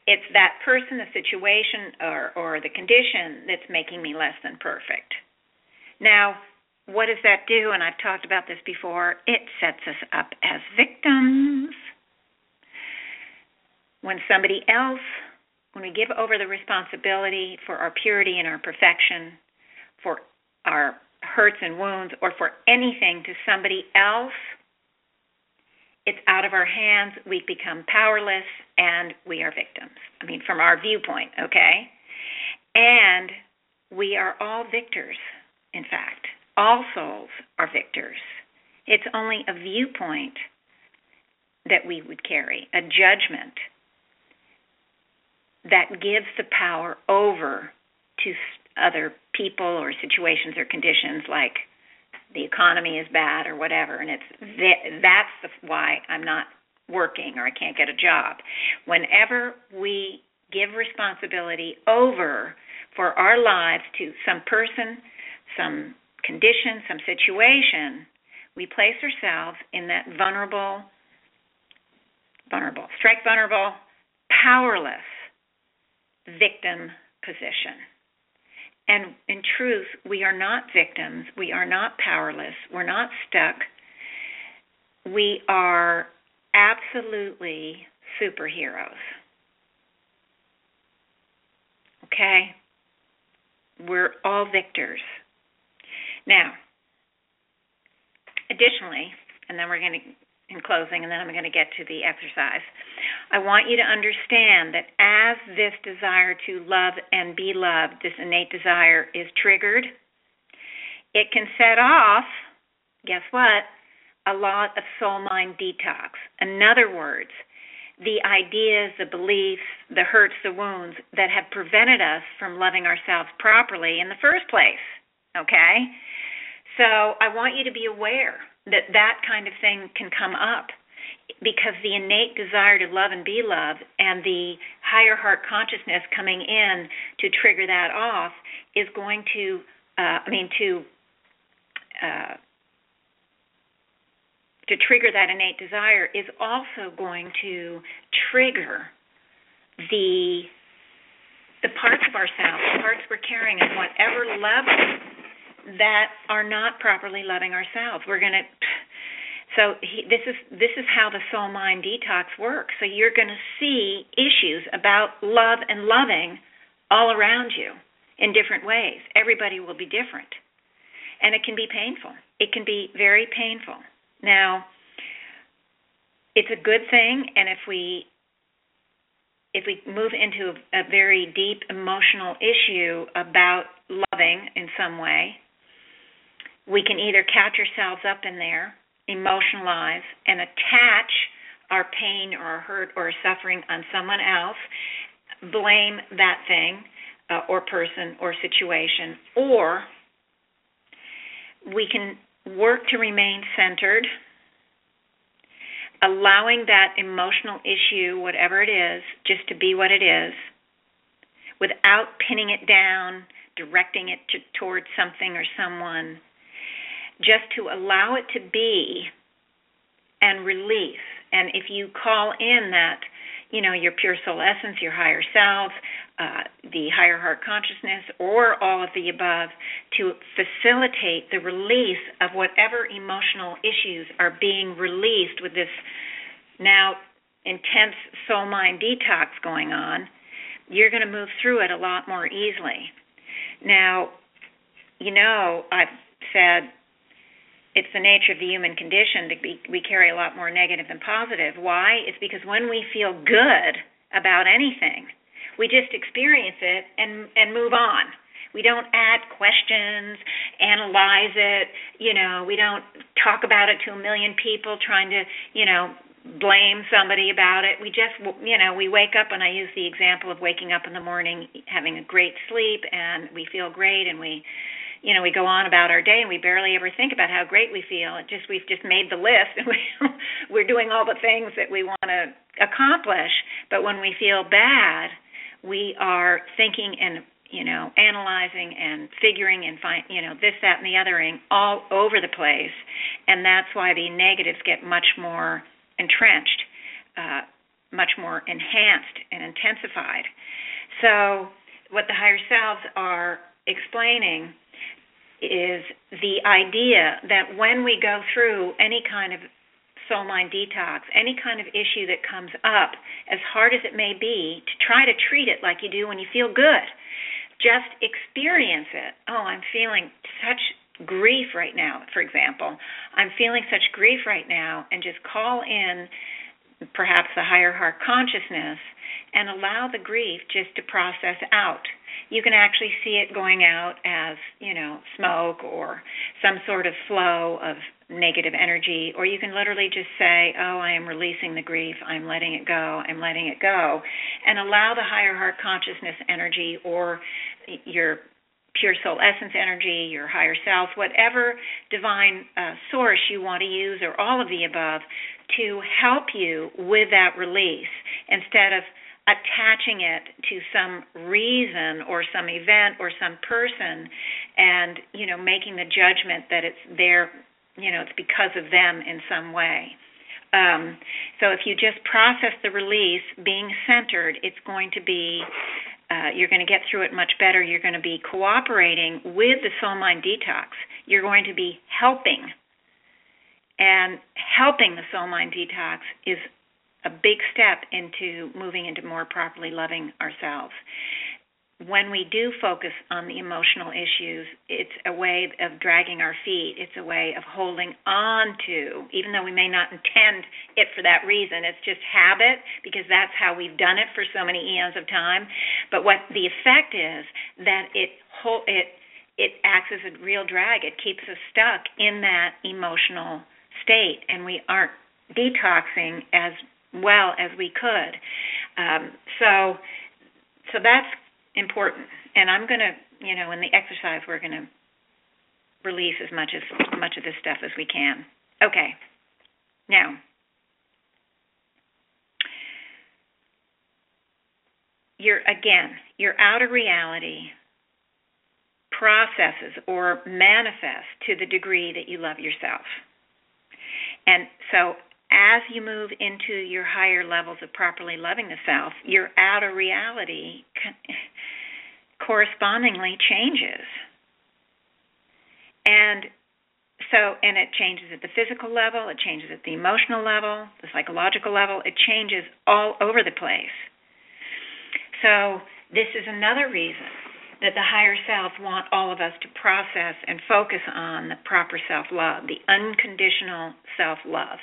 It's that person, the situation, or, or the condition that's making me less than perfect. Now, what does that do? And I've talked about this before. It sets us up as victims when somebody else, when we give over the responsibility for our purity and our perfection, for our hurts and wounds, or for anything to somebody else, it's out of our hands. We become powerless and we are victims. I mean, from our viewpoint, okay? And we are all victors, in fact. All souls are victors. It's only a viewpoint that we would carry, a judgment that gives the power over to other people or situations or conditions like the economy is bad or whatever and it's that's the, why I'm not working or I can't get a job. Whenever we give responsibility over for our lives to some person some condition some situation we place ourselves in that vulnerable, vulnerable, strike vulnerable, powerless victim position. And in truth, we are not victims. We are not powerless. We're not stuck. We are absolutely superheroes. Okay? We're all victors. Now, additionally, and then we're going to, in closing, and then I'm going to get to the exercise, I want you to understand that as this desire to love and be loved, this innate desire, is triggered, it can set off, guess what? A lot of soul mind detox. In other words, the ideas, the beliefs, the hurts, the wounds that have prevented us from loving ourselves properly in the first place. Okay? So I want you to be aware that that kind of thing can come up because the innate desire to love and be loved and the higher heart consciousness coming in to trigger that off is going to, uh, I mean, to uh, to trigger that innate desire is also going to trigger the the parts of ourselves, the parts we're carrying at whatever level that are not properly loving ourselves. We're going to so he, this is this is how the soul mind detox works. So you're going to see issues about love and loving all around you in different ways. Everybody will be different. And it can be painful. It can be very painful. Now, it's a good thing, and if we if we move into a, a very deep emotional issue about loving in some way, we can either catch ourselves up in there, emotionalize, and attach our pain or our hurt or our suffering on someone else, blame that thing uh, or person or situation, or we can work to remain centered, allowing that emotional issue, whatever it is, just to be what it is, without pinning it down, directing it to, towards something or someone, just to allow it to be and release. And if you call in that you know, your pure soul essence, your higher self, uh, the higher heart consciousness, or all of the above to facilitate the release of whatever emotional issues are being released with this now intense soul mind detox going on, you're going to move through it a lot more easily. Now, you know, I've said it's the nature of the human condition to be we carry a lot more negative than positive. Why? It's because when we feel good about anything, we just experience it and and move on. We don't add questions, analyze it, you know, we don't talk about it to a million people trying to, you know, blame somebody about it. We just, you know, we wake up, and I use the example of waking up in the morning, having a great sleep, and we feel great, and we you know we go on about our day and we barely ever think about how great we feel. It just we've just made the list and we <laughs> we're doing all the things that we want to accomplish. But when we feel bad we are thinking and you know analyzing and figuring and find you know this that and the othering all over the place. And that's why the negatives get much more entrenched uh, much more enhanced and intensified. So what the higher selves are explaining is the idea that when we go through any kind of soul mind detox, any kind of issue that comes up, as hard as it may be, to try to treat it like you do when you feel good. Just experience it. Oh, I'm feeling such grief right now, for example. I'm feeling such grief right now, and just call in perhaps the higher heart consciousness and allow the grief just to process out you can actually see it going out as, you know, smoke or some sort of flow of negative energy, or you can literally just say, Oh, I am releasing the grief, I'm letting it go, I'm letting it go, and allow the higher heart consciousness energy or your pure soul essence energy, your higher self, whatever divine uh, source you want to use, or all of the above, to help you with that release instead of attaching it to some reason or some event or some person and you know making the judgment that it's their you know it's because of them in some way. Um, so if you just process the release, being centered, it's going to be uh, you're going to get through it much better. You're going to be cooperating with the soul mind detox. You're going to be helping. And helping the soul mind detox is a big step into moving into more properly loving ourselves when we do focus on the emotional issues, it's a way of dragging our feet. It's a way of holding on to, even though we may not intend it for that reason. It's just habit because that's how we've done it for so many eons of time. But what the effect is that it it it acts as a real drag. It keeps us stuck in that emotional state, and we aren't detoxing as well as we could. Um, so so that's important. And I'm going to, you know, in the exercise, we're going to release as much as much of this stuff as we can. Okay. Now, your again, your outer reality processes or manifests to the degree that you love yourself. And so as you move into your higher levels of properly loving the self, your outer reality <laughs> correspondingly changes. And so, and it changes at the physical level, it changes at the emotional level, the psychological level, it changes all over the place. So, this is another reason that the higher self want all of us to process and focus on the proper self-love, the unconditional self-love.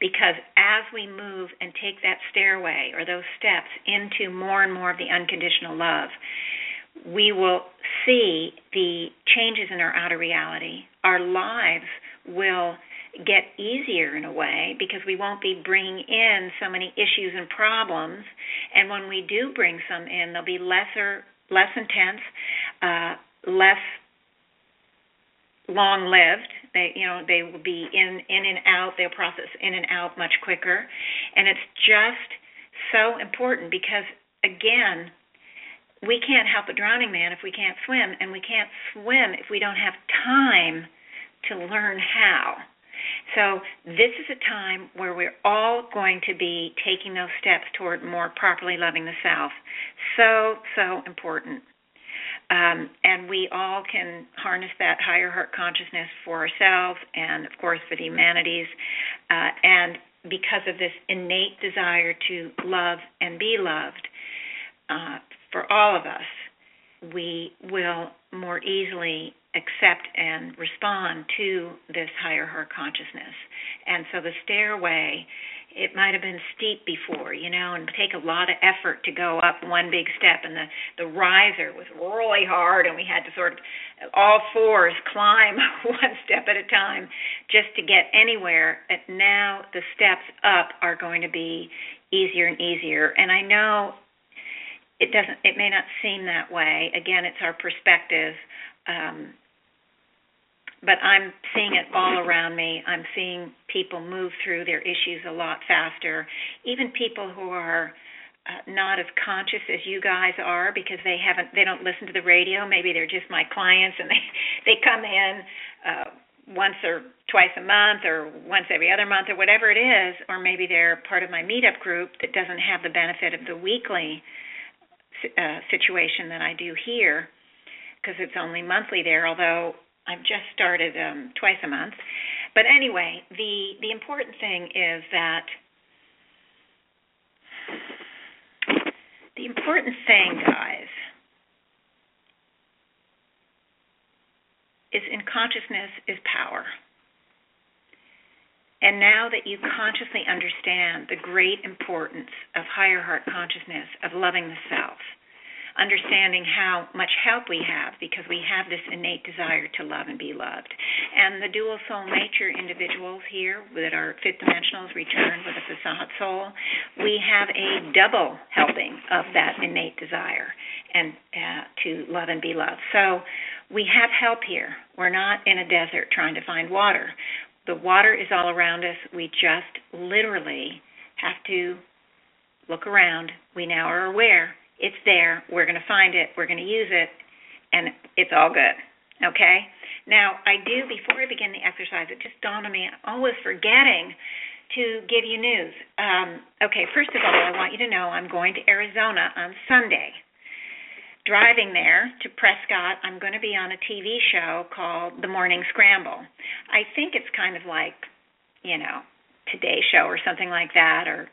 Because as we move and take that stairway or those steps into more and more of the unconditional love, we will see the changes in our outer reality. Our lives will get easier in a way because we won't be bringing in so many issues and problems. And when we do bring some in, they'll be lesser less intense, uh, less long lived. They you know they will be in in and out. They'll process in and out much quicker, and it's just so important because again. We can't help a drowning man if we can't swim, and we can't swim if we don't have time to learn how. So, this is a time where we're all going to be taking those steps toward more properly loving the self. So, so important. Um, and we all can harness that higher heart consciousness for ourselves and, of course, for the humanities. Uh, and because of this innate desire to love and be loved, uh, for all of us, we will more easily accept and respond to this higher heart consciousness. And so the stairway, it might have been steep before, you know, and take a lot of effort to go up one big step and the the riser was really hard and we had to sort of all fours climb <laughs> one step at a time just to get anywhere. And now the steps up are going to be easier and easier. And I know it doesn't it may not seem that way. Again, it's our perspective. Um, but I'm seeing it all around me. I'm seeing people move through their issues a lot faster. Even people who are uh, not as conscious as you guys are because they haven't they don't listen to the radio. Maybe they're just my clients and <laughs> they they come in uh once or twice a month or once every other month or whatever it is or maybe they're part of my meetup group that doesn't have the benefit of the weekly uh, situation that I do here because it's only monthly there although I've just started um, twice a month. But anyway, the the important thing is that the important thing, guys, is in consciousness is power. And now that you consciously understand the great importance of higher heart consciousness, of loving the self, understanding how much help we have because we have this innate desire to love and be loved. And the dual soul nature individuals here that are fifth dimensionals return with a facade soul, we have a double helping of that innate desire and uh, to love and be loved. So we have help here. We're not in a desert trying to find water. The water is all around us. We just literally have to look around. We now are aware it's there. We're going to find it. We're going to use it, and it's all good. Okay? Now, I do, before I begin the exercise, it just dawned on me, I'm always forgetting to give you news. Um, okay, first of all, I want you to know I'm going to Arizona on Sunday. Driving there to Prescott, I'm going to be on a TV show called The Morning Scramble. I think it's kind of like, you know, Today Show or something like that, or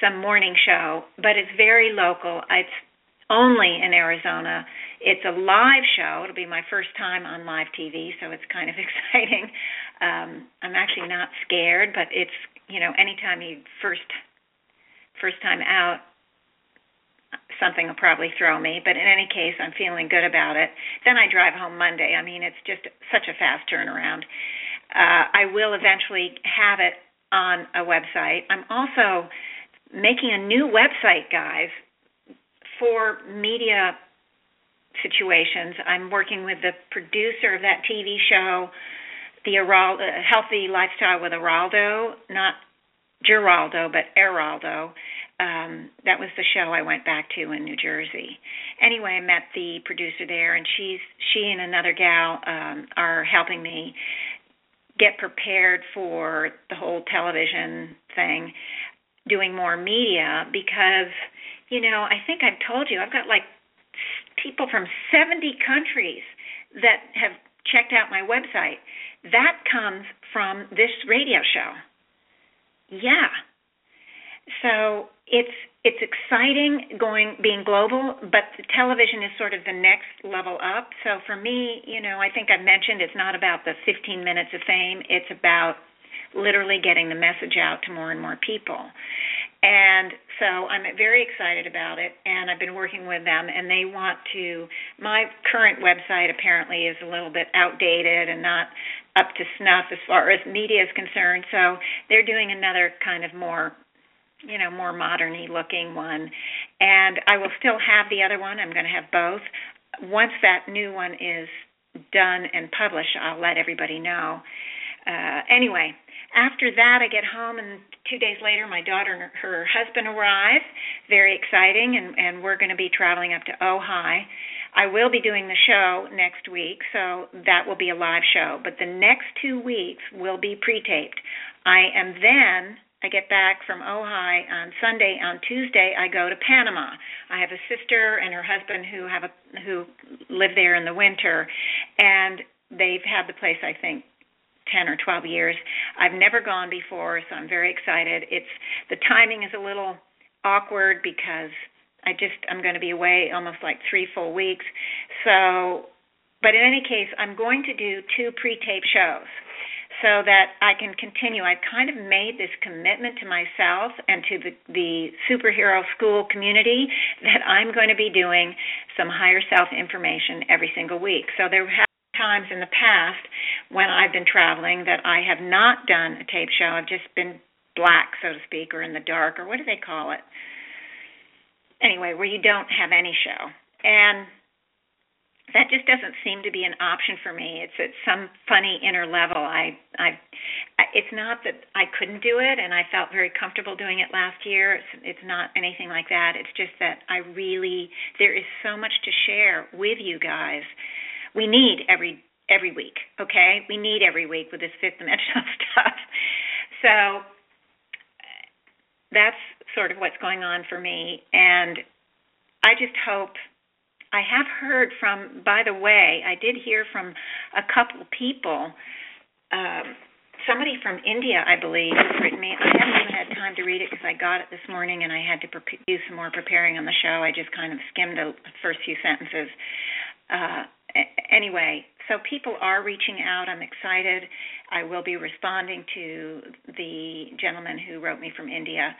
some morning show, but it's very local. It's only in Arizona. It's a live show. It'll be my first time on live TV, so it's kind of <laughs> exciting. Um, I'm actually not scared, but it's you know anytime you first first time out, something will probably throw me. But in any case, I'm feeling good about it. Then I drive home Monday. I mean, it's just such a fast turnaround. Uh, I will eventually have it on a website. I'm also making a new website, guys, for media situations. I'm working with the producer of that TV show, the Geraldo, Healthy Lifestyle with Geraldo, not Geraldo, but Eraldo. Um, that was the show I went back to in New Jersey. Anyway, I met the producer there, and she's she and another gal um, are helping me get prepared for the whole television thing doing more media because, you know, I think I've told you, I've got like people from 70 countries that have checked out my website. That comes from this radio show. Yeah. So it's it's exciting going being global, but the television is sort of the next level up. So for me, you know, I think I've mentioned it's not about the 15 minutes of fame. It's about literally getting the message out to more and more people. And so I'm very excited about it, and I've been working with them, and they want to. My current website apparently is a little bit outdated and not up to snuff as far as media is concerned. So they're doing another kind of more, you know, more moderny looking one, and I will still have the other one. I'm going to have both. Once that new one is done and published, I'll let everybody know. Uh, anyway, after that, I get home, and two days later, my daughter and her husband arrive. Very exciting, and, and we're going to be traveling up to Ojai. I will be doing the show next week, so that will be a live show. But the next two weeks will be pre-taped. I am then I get back from Ojai on Sunday. On Tuesday, I go to Panama. I have a sister and her husband who have a who live there in the winter, and they've had the place I think 10 or 12 years. I've never gone before, so I'm very excited. It's the timing is a little awkward because I just I'm going to be away almost like 3 full weeks. So, but in any case, I'm going to do two pre-tape shows so that I can continue. I've kind of made this commitment to myself and to the, the superhero school community that I'm going to be doing some higher self information every single week. So there times in the past when I've been traveling that I have not done a tape show. I've just been black, so to speak, or in the dark, or what do they call it? Anyway, where you don't have any show. And that just doesn't seem to be an option for me. It's at some funny inner level. I I it's not that I couldn't do it and I felt very comfortable doing it last year. It's it's not anything like that. It's just that I really there is so much to share with you guys we need every every week. Okay, we need every week with this fifth dimensional <laughs> stuff. So that's sort of what's going on for me, and I just hope. I have heard from. By the way, I did hear from a couple people. Um, somebody from India, I believe, has written me. I haven't even had time to read it because I got it this morning and I had to pre- do some more preparing on the show. I just kind of skimmed the first few sentences. Uh, anyway, so people are reaching out. I'm excited. I will be responding to the gentleman who wrote me from India.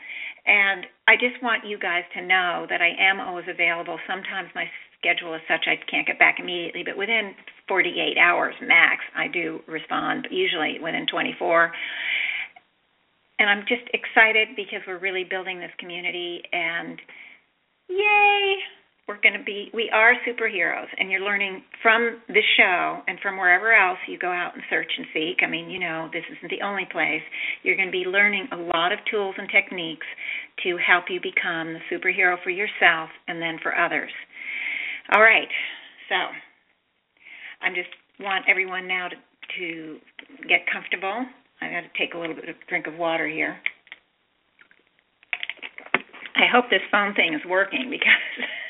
And I just want you guys to know that I am always available. Sometimes my schedule is such I can't get back immediately, but within 48 hours max, I do respond, usually within 24. And I'm just excited because we're really building this community and yay! We're going to be we are superheroes and you're learning from this show and from wherever else you go out and search and seek i mean you know this isn't the only place you're going to be learning a lot of tools and techniques to help you become the superhero for yourself and then for others all right so i'm just want everyone now to, to get comfortable. I got to take a little bit of drink of water here. I hope this phone thing is working because <laughs>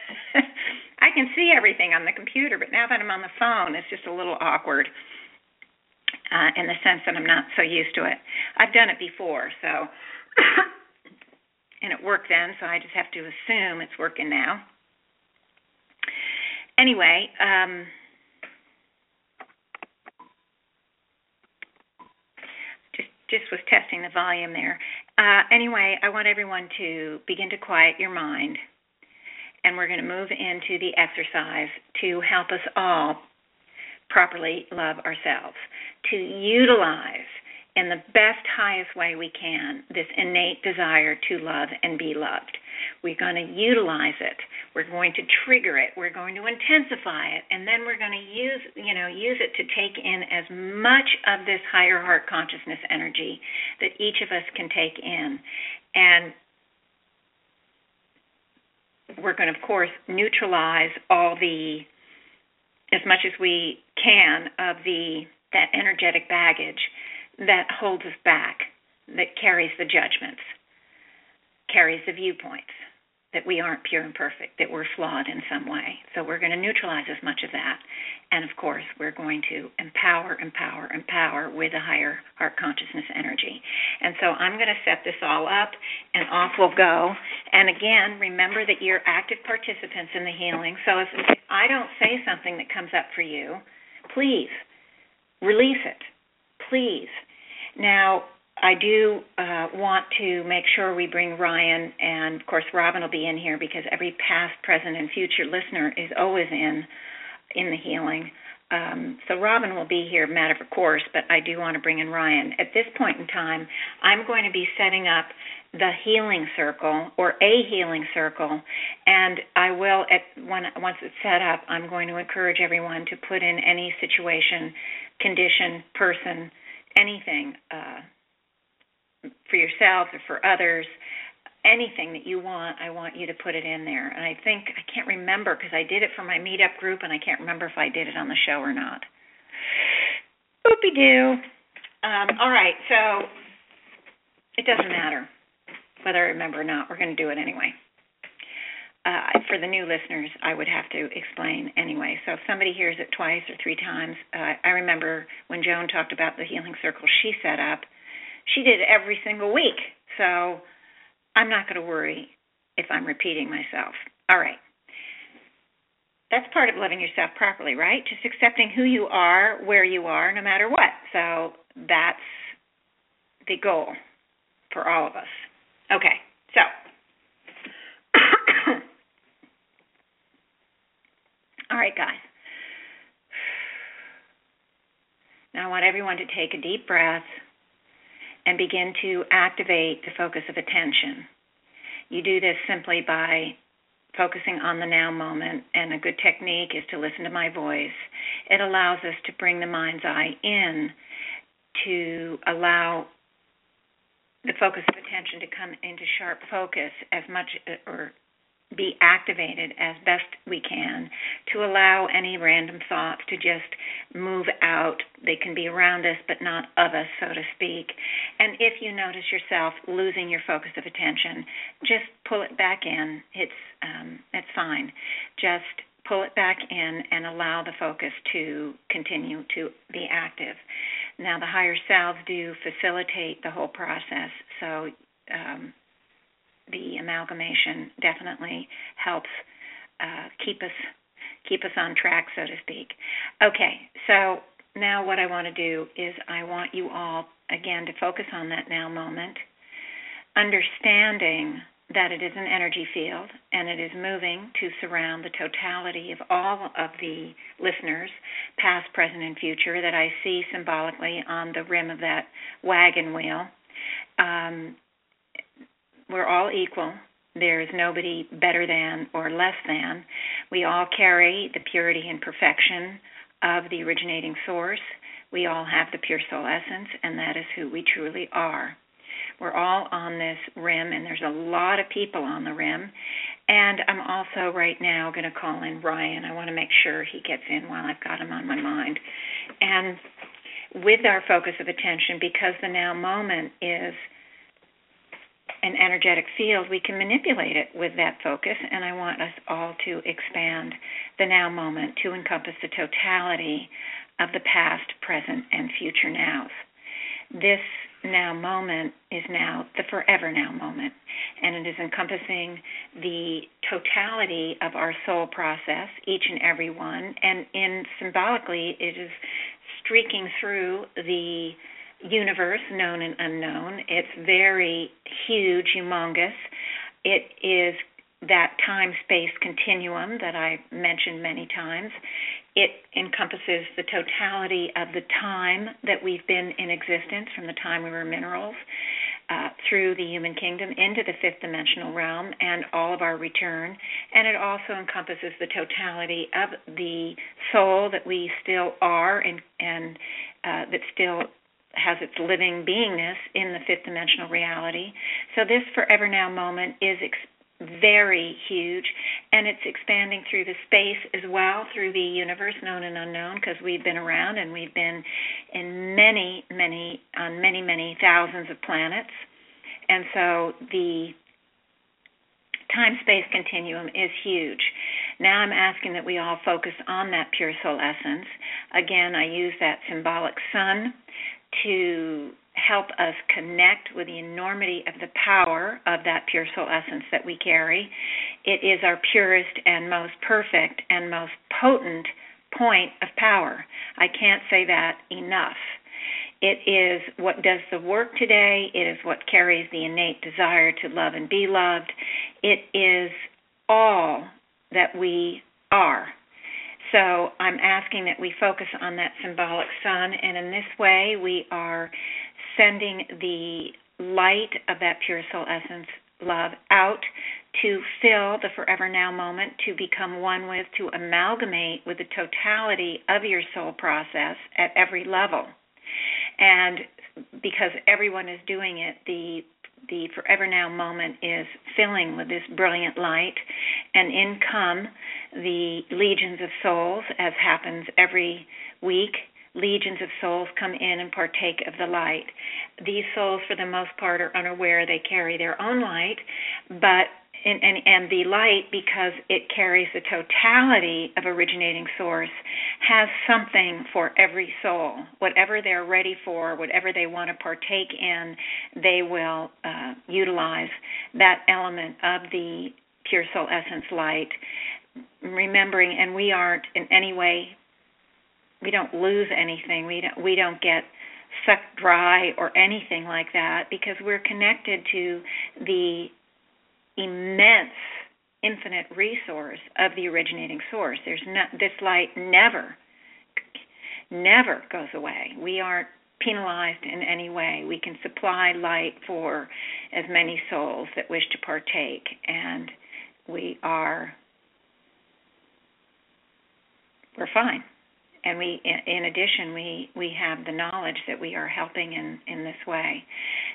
I can see everything on the computer, but now that I'm on the phone, it's just a little awkward uh, in the sense that I'm not so used to it. I've done it before, so <coughs> and it worked then, so I just have to assume it's working now. Anyway, um, just just was testing the volume there. Uh, anyway, I want everyone to begin to quiet your mind, and we're going to move into the exercise to help us all properly love ourselves, to utilize in the best, highest way we can this innate desire to love and be loved. We're going to utilize it. We're going to trigger it. We're going to intensify it, and then we're going to use, you know, use it to take in as much of this higher heart consciousness energy that each of us can take in, and we're going to, of course, neutralize all the as much as we can of the that energetic baggage that holds us back, that carries the judgments, carries the viewpoints that we aren't pure and perfect, that we're flawed in some way. So we're going to neutralize as much of that. And of course, we're going to empower, empower, empower with a higher heart consciousness energy. And so I'm going to set this all up and off we'll go. And again, remember that you're active participants in the healing. So if I don't say something that comes up for you, please release it. Please. Now, I do uh, want to make sure we bring Ryan, and of course Robin will be in here because every past, present, and future listener is always in in the healing. Um, so Robin will be here, matter of course, but I do want to bring in Ryan. At this point in time, I'm going to be setting up the healing circle or a healing circle, and I will at when once it's set up, I'm going to encourage everyone to put in any situation, condition, person, anything. Uh, for yourselves or for others, anything that you want, I want you to put it in there. And I think I can't remember because I did it for my meetup group, and I can't remember if I did it on the show or not. Oopie doo. Um, all right, so it doesn't matter whether I remember or not. We're going to do it anyway. Uh, for the new listeners, I would have to explain anyway. So if somebody hears it twice or three times, uh, I remember when Joan talked about the healing circle she set up she did it every single week. So I'm not going to worry if I'm repeating myself. All right. That's part of loving yourself properly, right? Just accepting who you are, where you are, no matter what. So that's the goal for all of us. Okay, so <coughs> all right, guys. Now I want everyone to take a deep breath and begin to activate the focus of attention. You do this simply by focusing on the now moment, and a good technique is to listen to my voice. It allows us to bring the mind's eye in to allow the focus of attention to come into sharp focus as much or be activated as best we can to allow any random thoughts to just move out. They can be around us, but not of us, so to speak. And if you notice yourself losing your focus of attention, just pull it back in. It's um, it's fine. Just pull it back in and allow the focus to continue to be active. Now, the higher selves do facilitate the whole process, so. Um, the amalgamation definitely helps uh, keep us keep us on track, so to speak. Okay, so now what I want to do is I want you all again to focus on that now moment, understanding that it is an energy field and it is moving to surround the totality of all of the listeners, past, present, and future, that I see symbolically on the rim of that wagon wheel. Um, we're all equal. There is nobody better than or less than. We all carry the purity and perfection of the originating source. We all have the pure soul essence, and that is who we truly are. We're all on this rim, and there's a lot of people on the rim. And I'm also right now going to call in Ryan. I want to make sure he gets in while I've got him on my mind. And with our focus of attention, because the now moment is an energetic field, we can manipulate it with that focus. And I want us all to expand the now moment to encompass the totality of the past, present, and future nows. This now moment is now the forever now moment, and it is encompassing the totality of our soul process, each and every one, and in symbolically, it is streaking through the universe, known and unknown. It's very huge, humongous. It is that time space continuum that I mentioned many times. It encompasses the totality of the time that we've been in existence from the time we were minerals uh, through the human kingdom into the fifth dimensional realm and all of our return. And it also encompasses the totality of the soul that we still are and, and uh, that still has its living beingness in the fifth dimensional reality. So this forever now moment is ex- very huge and it's expanding through the space as well through the universe known and unknown because we've been around and we've been in many many on many many thousands of planets and so the time space continuum is huge now I'm asking that we all focus on that pure soul essence. Again, I use that symbolic sun to help us connect with the enormity of the power of that pure soul essence that we carry. It is our purest and most perfect and most potent point of power. I can't say that enough. It is what does the work today. It is what carries the innate desire to love and be loved. It is all that we are. So I'm asking that we focus on that symbolic sun, and in this way, we are sending the light of that pure soul essence love out to fill the forever now moment, to become one with, to amalgamate with the totality of your soul process at every level. And because everyone is doing it, the the Forever Now moment is filling with this brilliant light, and in come the legions of souls, as happens every week. Legions of souls come in and partake of the light. These souls, for the most part, are unaware they carry their own light, but and, and, and the light, because it carries the totality of originating source, has something for every soul. Whatever they're ready for, whatever they want to partake in, they will uh, utilize that element of the pure soul essence light. Remembering, and we aren't in any way, we don't lose anything. We don't, we don't get sucked dry or anything like that because we're connected to the immense infinite resource of the originating source. There's not this light never never goes away. We aren't penalized in any way. We can supply light for as many souls that wish to partake and we are we're fine and we in addition we we have the knowledge that we are helping in in this way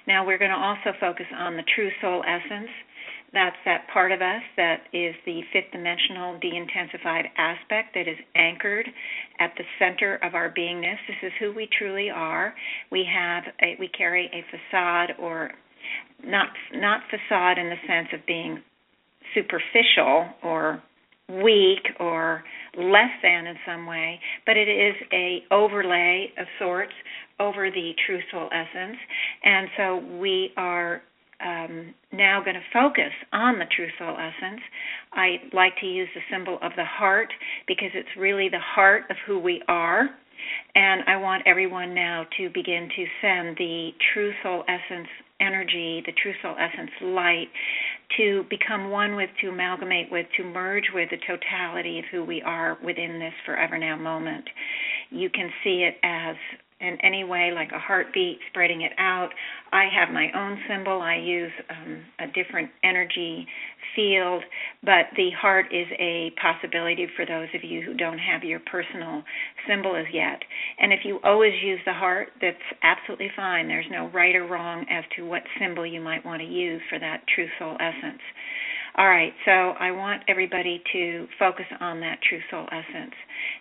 now we're going to also focus on the true soul essence that's that part of us that is the fifth dimensional de intensified aspect that is anchored at the center of our beingness. This is who we truly are. We have a, we carry a facade or not not facade in the sense of being superficial or weak or less than in some way, but it is a overlay of sorts over the true soul essence. And so we are um, now going to focus on the true soul essence. I like to use the symbol of the heart because it's really the heart of who we are. And I want everyone now to begin to send the true soul essence energy, the true soul essence light, to become one with, to amalgamate with, to merge with the totality of who we are within this forever now moment. You can see it as in any way, like a heartbeat, spreading it out. I have my own symbol. I use um, a different energy field, but the heart is a possibility for those of you who don't have your personal symbol as yet. And if you always use the heart, that's absolutely fine. There's no right or wrong as to what symbol you might want to use for that true soul essence. All right, so I want everybody to focus on that true soul essence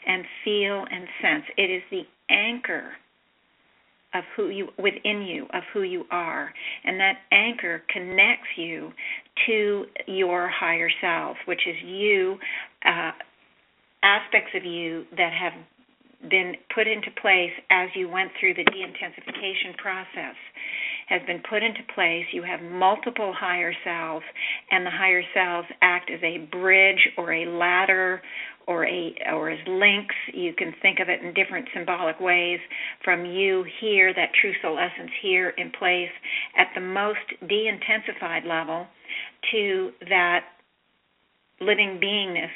and feel and sense. It is the anchor of who you within you of who you are and that anchor connects you to your higher self which is you uh, aspects of you that have been put into place as you went through the de-intensification process has been put into place. You have multiple higher selves, and the higher selves act as a bridge or a ladder or a or as links. You can think of it in different symbolic ways. From you here, that true soul essence here in place at the most de-intensified level, to that living beingness,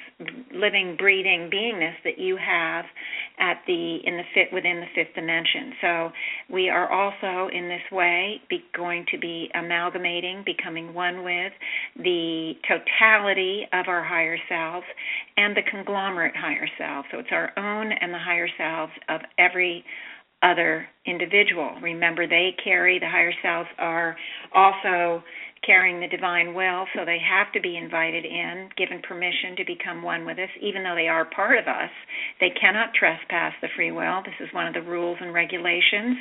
living, breathing beingness that you have at the in the fit within the fifth dimension. So we are also in this way be going to be amalgamating, becoming one with the totality of our higher selves and the conglomerate higher self. So it's our own and the higher selves of every other individual. Remember, they carry the higher selves are also carrying the divine will, so they have to be invited in, given permission to become one with us, even though they are part of us. They cannot trespass the free will. This is one of the rules and regulations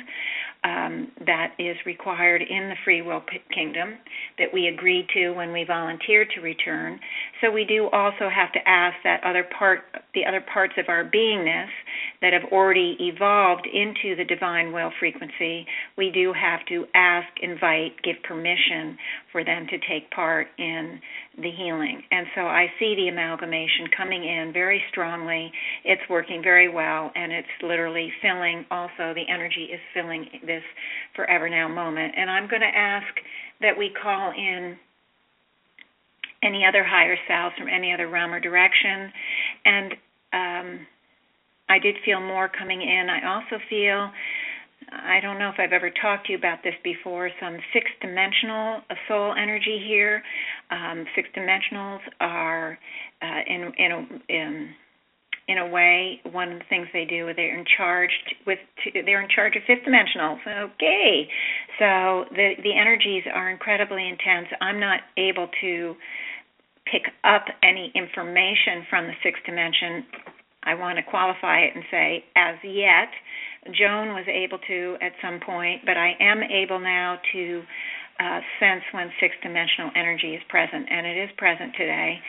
um, that is required in the free will kingdom that we agreed to when we volunteered to return. So we do also have to ask that other part, the other parts of our beingness that have already evolved into the divine will frequency. We do have to ask, invite, give permission for them to take part in the healing. And so I see the amalgamation coming in very strongly. It's working very well, and it's literally filling also, the energy is filling this forever now moment. And I'm going to ask that we call in any other higher selves from any other realm or direction. And um, I did feel more coming in. I also feel I don't know if I've ever talked to you about this before, some six dimensional soul energy here. Um, six dimensionals are uh, in in a in, in a way one of the things they do they're in charge with they're in charge of fifth dimensionals okay. So the the energies are incredibly intense. I'm not able to pick up any information from the sixth dimension. I want to qualify it and say as yet Joan was able to at some point, but I am able now to uh, sense when six dimensional energy is present, and it is present today.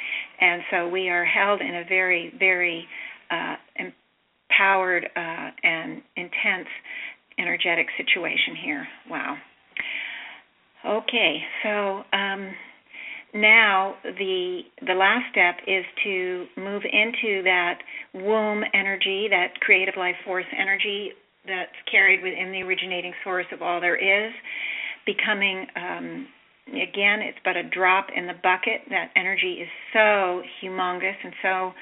And so we are held in a very, very uh, empowered uh, and intense energetic situation here. Wow. Okay, so um, now the the last step is to move into that womb energy, that creative life force energy that's carried within the originating source of all there is, becoming um, again, it's but a drop in the bucket. That energy is so humongous and so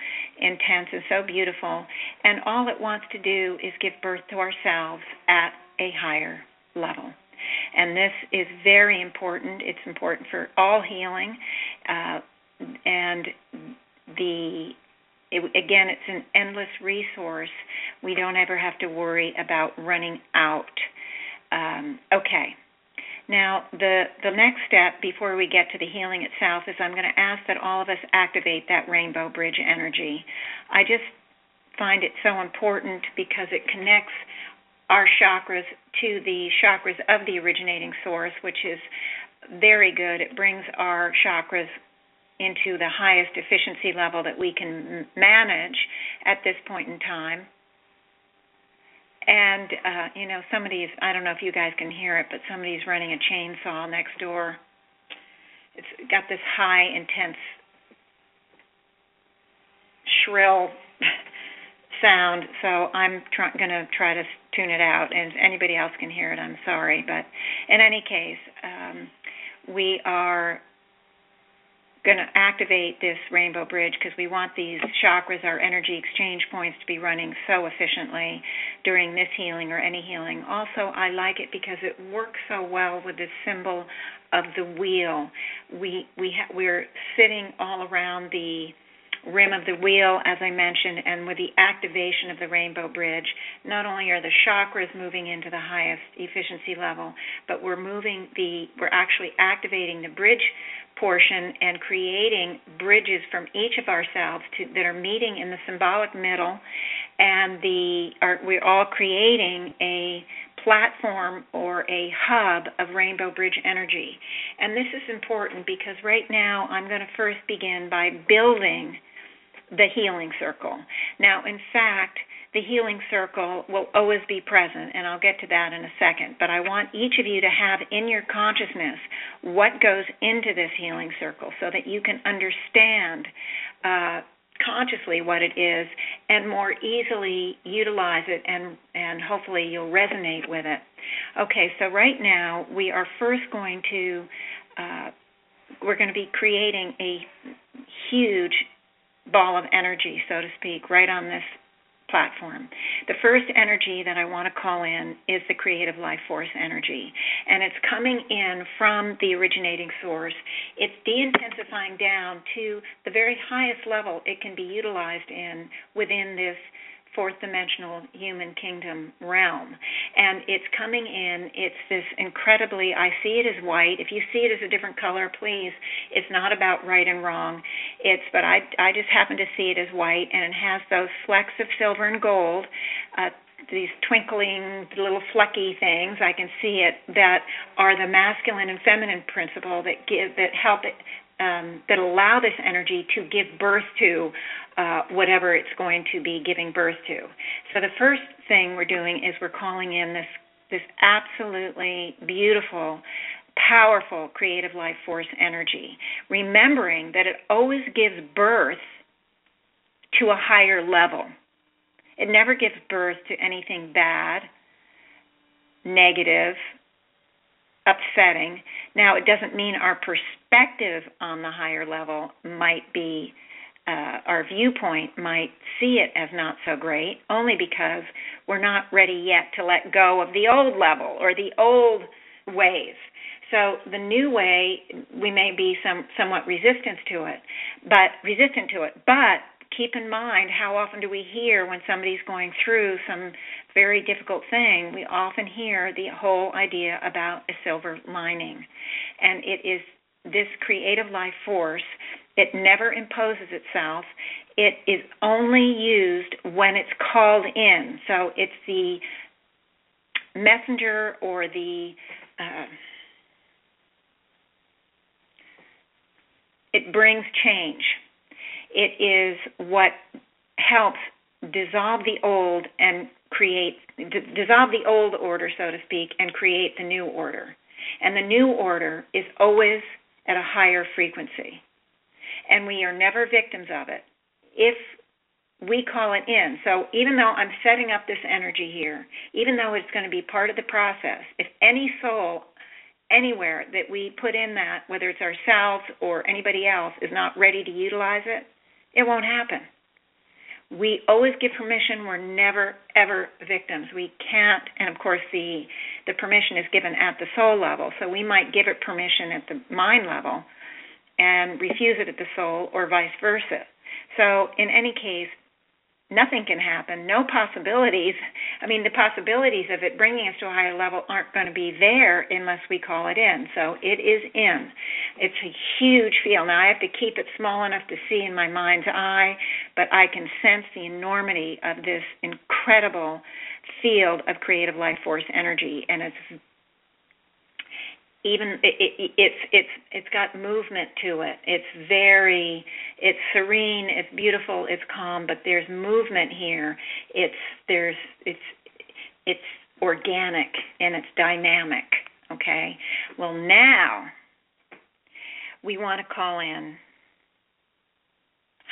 intense and so beautiful, and all it wants to do is give birth to ourselves at a higher level. And this is very important. It's important for all healing, uh, and the it, again, it's an endless resource. We don't ever have to worry about running out. Um, okay. Now, the the next step before we get to the healing itself is I'm going to ask that all of us activate that rainbow bridge energy. I just find it so important because it connects our chakras to the chakras of the originating source, which is very good. It brings our chakras into the highest efficiency level that we can manage at this point in time. And uh, you know, somebody's I don't know if you guys can hear it, but somebody's running a chainsaw next door. It's got this high, intense, shrill <laughs> sound. So I'm try- going to try to tune it out. And if anybody else can hear it, I'm sorry. But in any case, um, we are going to activate this rainbow bridge because we want these chakras, our energy exchange points, to be running so efficiently during this healing or any healing. Also, I like it because it works so well with this symbol of the wheel. We we ha- we're sitting all around the rim of the wheel, as I mentioned, and with the activation of the rainbow bridge, not only are the chakras moving into the highest efficiency level, but we're moving the we're actually activating the bridge portion and creating bridges from each of ourselves to, that are meeting in the symbolic middle. And the are, we're all creating a platform or a hub of rainbow bridge energy. And this is important because right now i'm going to first begin by building the healing circle. Now in fact the healing circle will always be present, and I'll get to that in a second. But I want each of you to have in your consciousness what goes into this healing circle so that you can understand uh, consciously what it is and more easily utilize it and and hopefully you'll resonate with it. Okay, so right now we are first going to uh, we're going to be creating a huge ball of energy, so to speak, right on this platform. The first energy that I want to call in is the creative life force energy, and it's coming in from the originating source. It's de intensifying down to the very highest level it can be utilized in within this fourth dimensional human kingdom realm. And it's coming in, it's this incredibly, I see it as white. If you see it as a different color, please, it's not about right and wrong. It's, but I, I just happen to see it as white, and it has those flecks of silver and gold. Uh, these twinkling little flecky things i can see it that are the masculine and feminine principle that give that help it um, that allow this energy to give birth to uh, whatever it's going to be giving birth to. So the first thing we're doing is we're calling in this this absolutely beautiful, powerful creative life force energy, remembering that it always gives birth to a higher level. It never gives birth to anything bad, negative, upsetting. Now, it doesn't mean our perspective on the higher level might be uh, our viewpoint might see it as not so great, only because we're not ready yet to let go of the old level or the old ways. So the new way, we may be some somewhat resistant to it, but resistant to it. But keep in mind how often do we hear when somebody's going through some very difficult thing? We often hear the whole idea about a silver lining, and it is this creative life force it never imposes itself. It is only used when it's called in. So it's the messenger or the uh, it brings change. It is what helps dissolve the old and create d- dissolve the old order, so to speak, and create the new order. And the new order is always at a higher frequency and we are never victims of it if we call it in. So even though I'm setting up this energy here, even though it's going to be part of the process, if any soul anywhere that we put in that, whether it's ourselves or anybody else, is not ready to utilize it, it won't happen. We always give permission. We're never ever victims. We can't, and of course the the permission is given at the soul level. So we might give it permission at the mind level, and refuse it at the soul, or vice versa. So, in any case, nothing can happen, no possibilities. I mean, the possibilities of it bringing us to a higher level aren't going to be there unless we call it in. So it is in. It's a huge field. Now, I have to keep it small enough to see in my mind's eye, but I can sense the enormity of this incredible field of creative life force energy, and it's even it, it, it's it's it's got movement to it. It's very it's serene, it's beautiful, it's calm, but there's movement here. It's there's it's it's organic and it's dynamic. Okay. Well, now we want to call in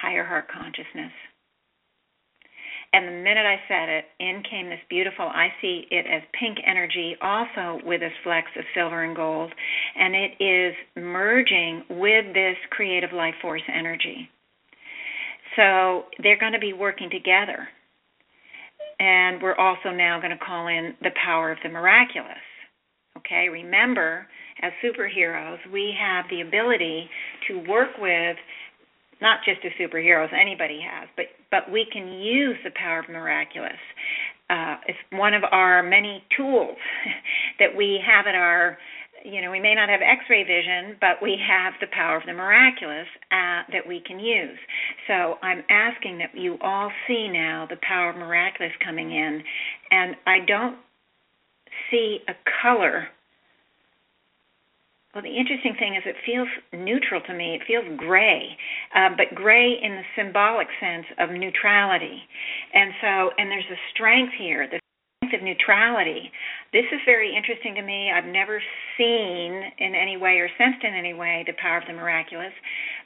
higher heart consciousness. And the minute I said it, in came this beautiful, I see it as pink energy, also with a flecks of silver and gold. And it is merging with this creative life force energy. So they're going to be working together. And we're also now going to call in the power of the miraculous. Okay, remember, as superheroes, we have the ability to work with not just as superheroes, anybody has, but but we can use the power of miraculous. Uh, it's one of our many tools <laughs> that we have at our you know, we may not have X-ray vision, but we have the power of the miraculous uh, that we can use. So I'm asking that you all see now the power of miraculous coming in, and I don't see a color. Well, the interesting thing is it feels neutral to me. It feels gray, uh, but gray in the symbolic sense of neutrality. And so, and there's a strength here. The strength of neutrality. This is very interesting to me. I've never seen in any way or sensed in any way the power of the miraculous,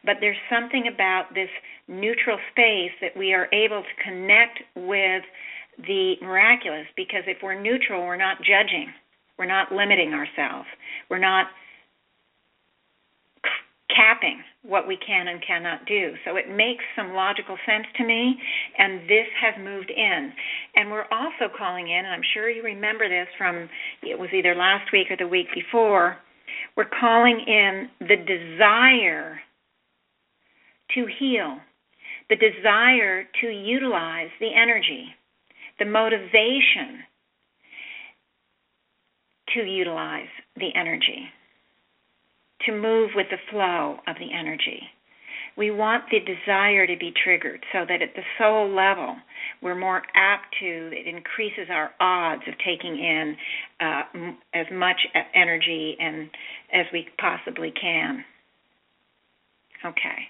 but there's something about this neutral space that we are able to connect with the miraculous because if we're neutral, we're not judging, we're not limiting ourselves, we're not capping what we can and cannot do. So it makes some logical sense to me, and this has moved in. And we're also calling in, and I'm sure you remember this from it was either last week or the week before, we're calling in the desire to heal, the desire to utilize the energy, the motivation to utilize the energy to move with the flow of the energy. We want the desire to be triggered so that at the soul level, we're more apt to, it increases our odds of taking in uh, as much energy and as we possibly can. Okay.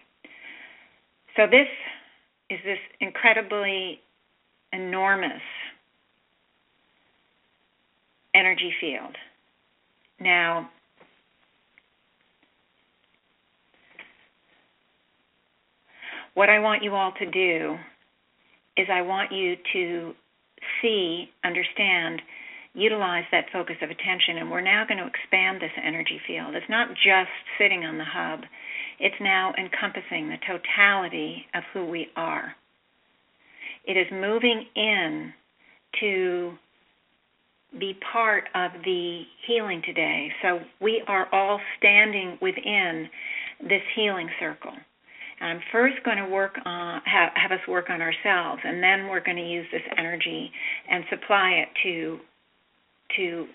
So this is this incredibly enormous energy field. Now, What I want you all to do is I want you to see, understand, utilize that focus of attention. And we're now going to expand this energy field. It's not just sitting on the hub, it's now encompassing the totality of who we are. It is moving in to be part of the healing today. So we are all standing within this healing circle. I'm first going to work on have, have us work on ourselves, and then we're going to use this energy and supply it to to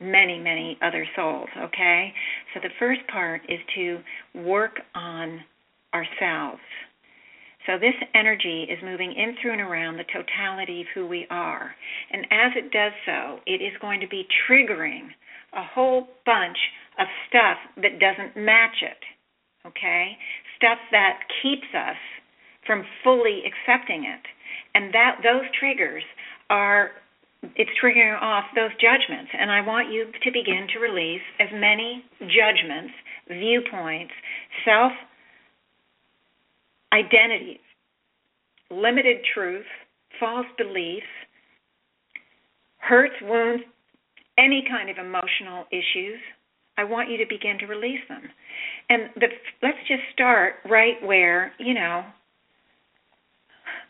many many other souls. Okay, so the first part is to work on ourselves. So this energy is moving in through and around the totality of who we are. And as it does so, it is going to be triggering a whole bunch of stuff that doesn't match it. Okay? Stuff that keeps us from fully accepting it. And that those triggers are it's triggering off those judgments and I want you to begin to release as many judgments, viewpoints, self identities, limited truth, false beliefs, hurts, wounds, any kind of emotional issues. I want you to begin to release them. And the, let's just start right where, you know,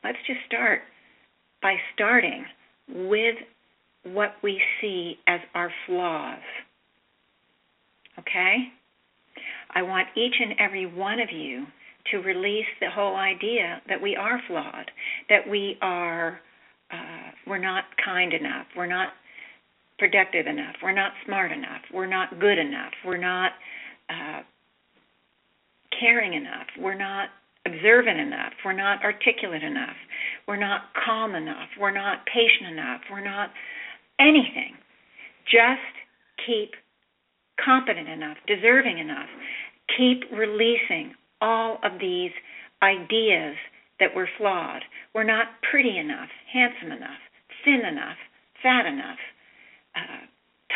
let's just start by starting with what we see as our flaws. Okay? I want each and every one of you to release the whole idea that we are flawed, that we are uh, we're not kind enough, we're not productive enough, we're not smart enough, we're not good enough, we're not uh, caring enough. We're not observant enough. We're not articulate enough. We're not calm enough. We're not patient enough. We're not anything. Just keep competent enough, deserving enough. Keep releasing all of these ideas that we're flawed. We're not pretty enough, handsome enough, thin enough, fat enough, uh,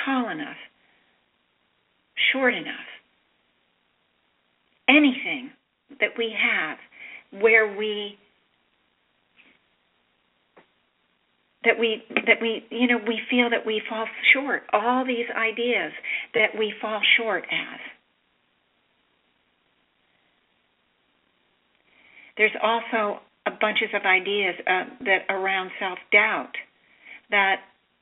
tall enough, short enough anything that we have where we that we that we you know we feel that we fall short. All these ideas that we fall short as there's also a bunches of ideas uh, that around self doubt that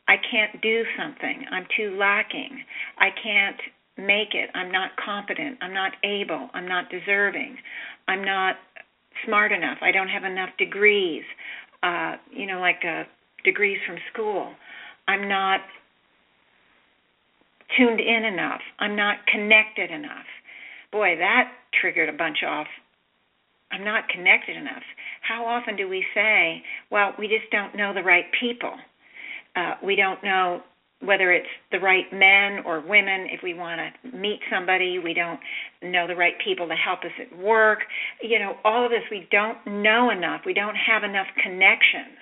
I can't do something I'm too lacking I can't make it. I'm not competent. I'm not able. I'm not deserving. I'm not smart enough. I don't have enough degrees, uh, you know, like uh, degrees from school. I'm not tuned in enough. I'm not connected enough. Boy, that triggered a bunch off. I'm not connected enough. How often do we say, well, we just don't know the right people? Uh, we don't know whether it's the right men or women, if we want to meet somebody, we don't know the right people to help us at work. You know, all of this, we don't know enough. We don't have enough connections.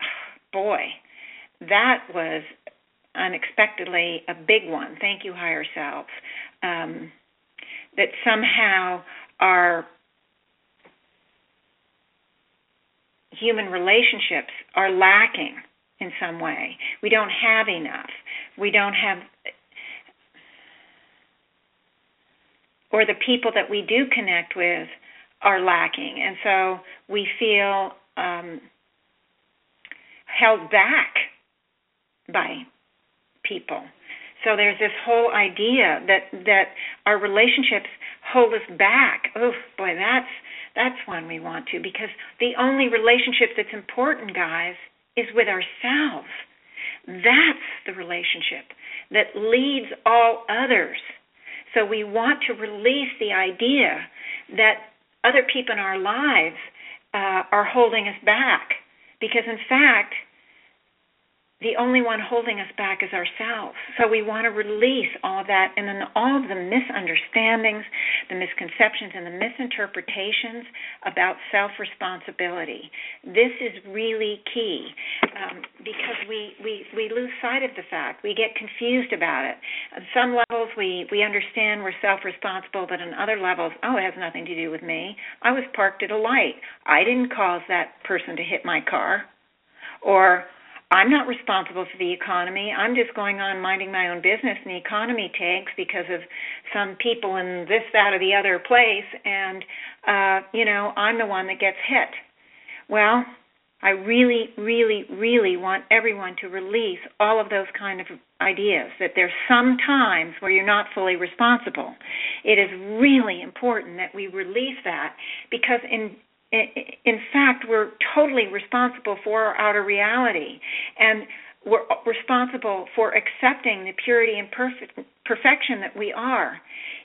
<sighs> Boy, that was unexpectedly a big one. Thank you, higher selves. Um, that somehow our human relationships are lacking in some way. We don't have enough. We don't have or the people that we do connect with are lacking and so we feel um, held back by people so there's this whole idea that that our relationships hold us back oh boy that's that's one we want to because the only relationship that's important guys is with ourselves. That's the relationship that leads all others. So we want to release the idea that other people in our lives uh, are holding us back. Because in fact, the only one holding us back is ourselves. So we want to release all of that and then all of the misunderstandings, the misconceptions, and the misinterpretations about self responsibility. This is really key um, because we, we, we lose sight of the fact. We get confused about it. On some levels, we, we understand we're self responsible, but on other levels, oh, it has nothing to do with me. I was parked at a light. I didn't cause that person to hit my car. Or, I'm not responsible for the economy. I'm just going on minding my own business, and the economy tanks because of some people in this, that, or the other place, and uh, you know I'm the one that gets hit. Well, I really, really, really want everyone to release all of those kind of ideas. That there's some times where you're not fully responsible. It is really important that we release that because in in fact, we're totally responsible for our outer reality. And we're responsible for accepting the purity and perfect, perfection that we are.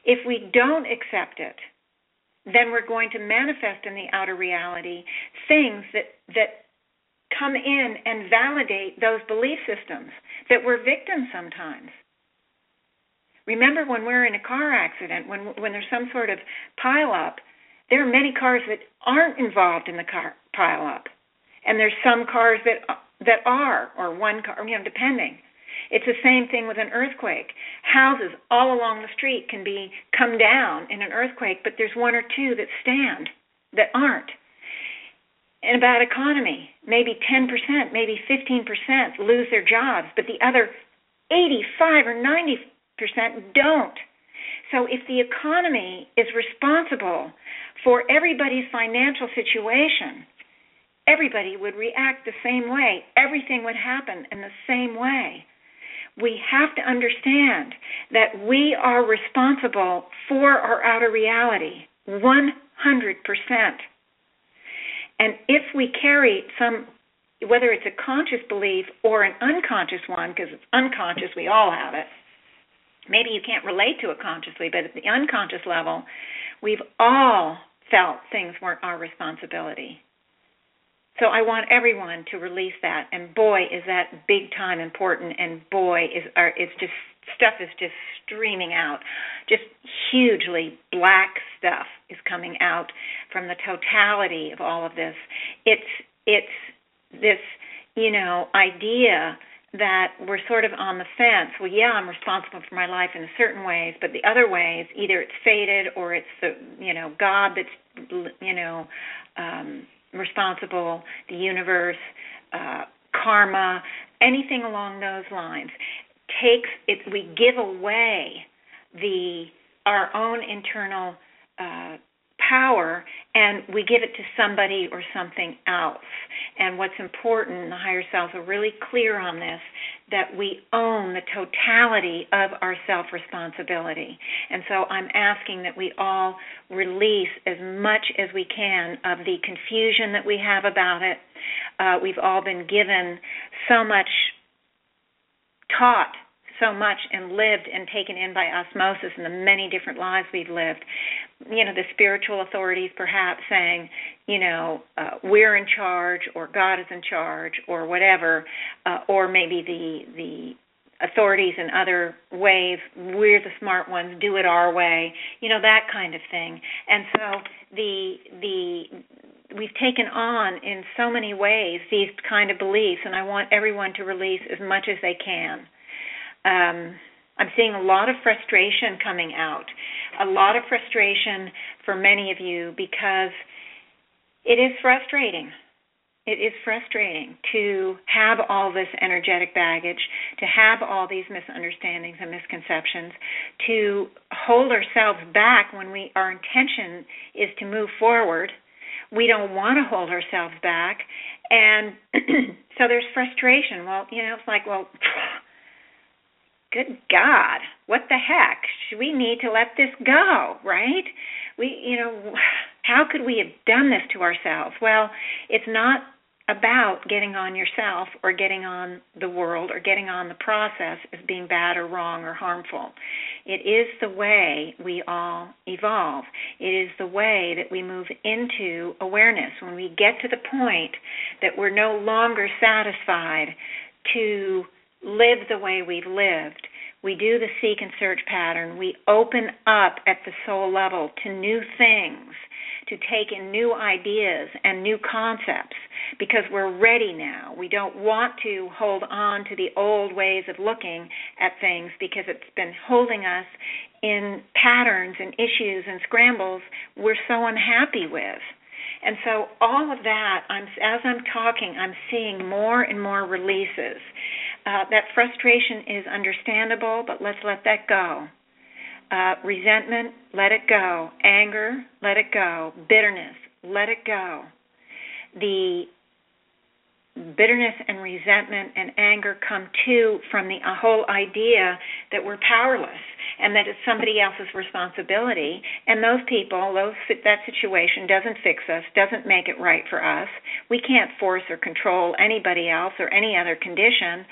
If we don't accept it, then we're going to manifest in the outer reality things that that come in and validate those belief systems that we're victims sometimes. Remember when we're in a car accident, when when there's some sort of pile up, there are many cars that aren't involved in the car pile up, and there's some cars that that are, or one car, you know, depending. It's the same thing with an earthquake. Houses all along the street can be come down in an earthquake, but there's one or two that stand that aren't. And about economy, maybe 10%, maybe 15% lose their jobs, but the other 85 or 90% don't. So if the economy is responsible for everybody's financial situation, everybody would react the same way. Everything would happen in the same way. We have to understand that we are responsible for our outer reality 100%. And if we carry some, whether it's a conscious belief or an unconscious one, because it's unconscious, we all have it. Maybe you can't relate to it consciously, but at the unconscious level, we've all felt things weren't our responsibility. So I want everyone to release that, and boy, is that big time important, and boy, is our, it's just stuff is just streaming out, just hugely black stuff is coming out from the totality of all of this. It's it's this you know idea that we're sort of on the fence. Well, yeah, I'm responsible for my life in certain ways, but the other ways, either it's fated or it's the you know God that's you know um, responsible, the universe, uh, karma, anything along those lines takes it. We give away the our own internal uh, power and we give it to somebody or something else. And what's important, the higher selves are really clear on this, that we own the totality of our self responsibility. And so I'm asking that we all release as much as we can of the confusion that we have about it. Uh, we've all been given so much taught so much and lived and taken in by osmosis in the many different lives we've lived. You know, the spiritual authorities perhaps saying, you know, uh, we're in charge or God is in charge or whatever, uh, or maybe the the authorities in other ways we're the smart ones do it our way you know that kind of thing and so the the we've taken on in so many ways these kind of beliefs and i want everyone to release as much as they can um, i'm seeing a lot of frustration coming out a lot of frustration for many of you because it is frustrating it is frustrating to have all this energetic baggage, to have all these misunderstandings and misconceptions, to hold ourselves back when we our intention is to move forward. We don't want to hold ourselves back, and <clears throat> so there's frustration. Well, you know, it's like, well, good God, what the heck? We need to let this go, right? We, you know <sighs> how could we have done this to ourselves? Well, it's not about getting on yourself or getting on the world or getting on the process as being bad or wrong or harmful. It is the way we all evolve. It is the way that we move into awareness. When we get to the point that we're no longer satisfied to live the way we've lived, we do the seek and search pattern. We open up at the soul level to new things to take in new ideas and new concepts because we're ready now. We don't want to hold on to the old ways of looking at things because it's been holding us in patterns and issues and scrambles we're so unhappy with. And so all of that, I'm, as I'm talking, I'm seeing more and more releases. Uh, that frustration is understandable, but let's let that go. Uh, resentment, let it go. Anger, let it go. Bitterness, let it go. The bitterness and resentment and anger come too from the whole idea that we're powerless and that it's somebody else's responsibility and those people those that situation doesn't fix us doesn't make it right for us we can't force or control anybody else or any other condition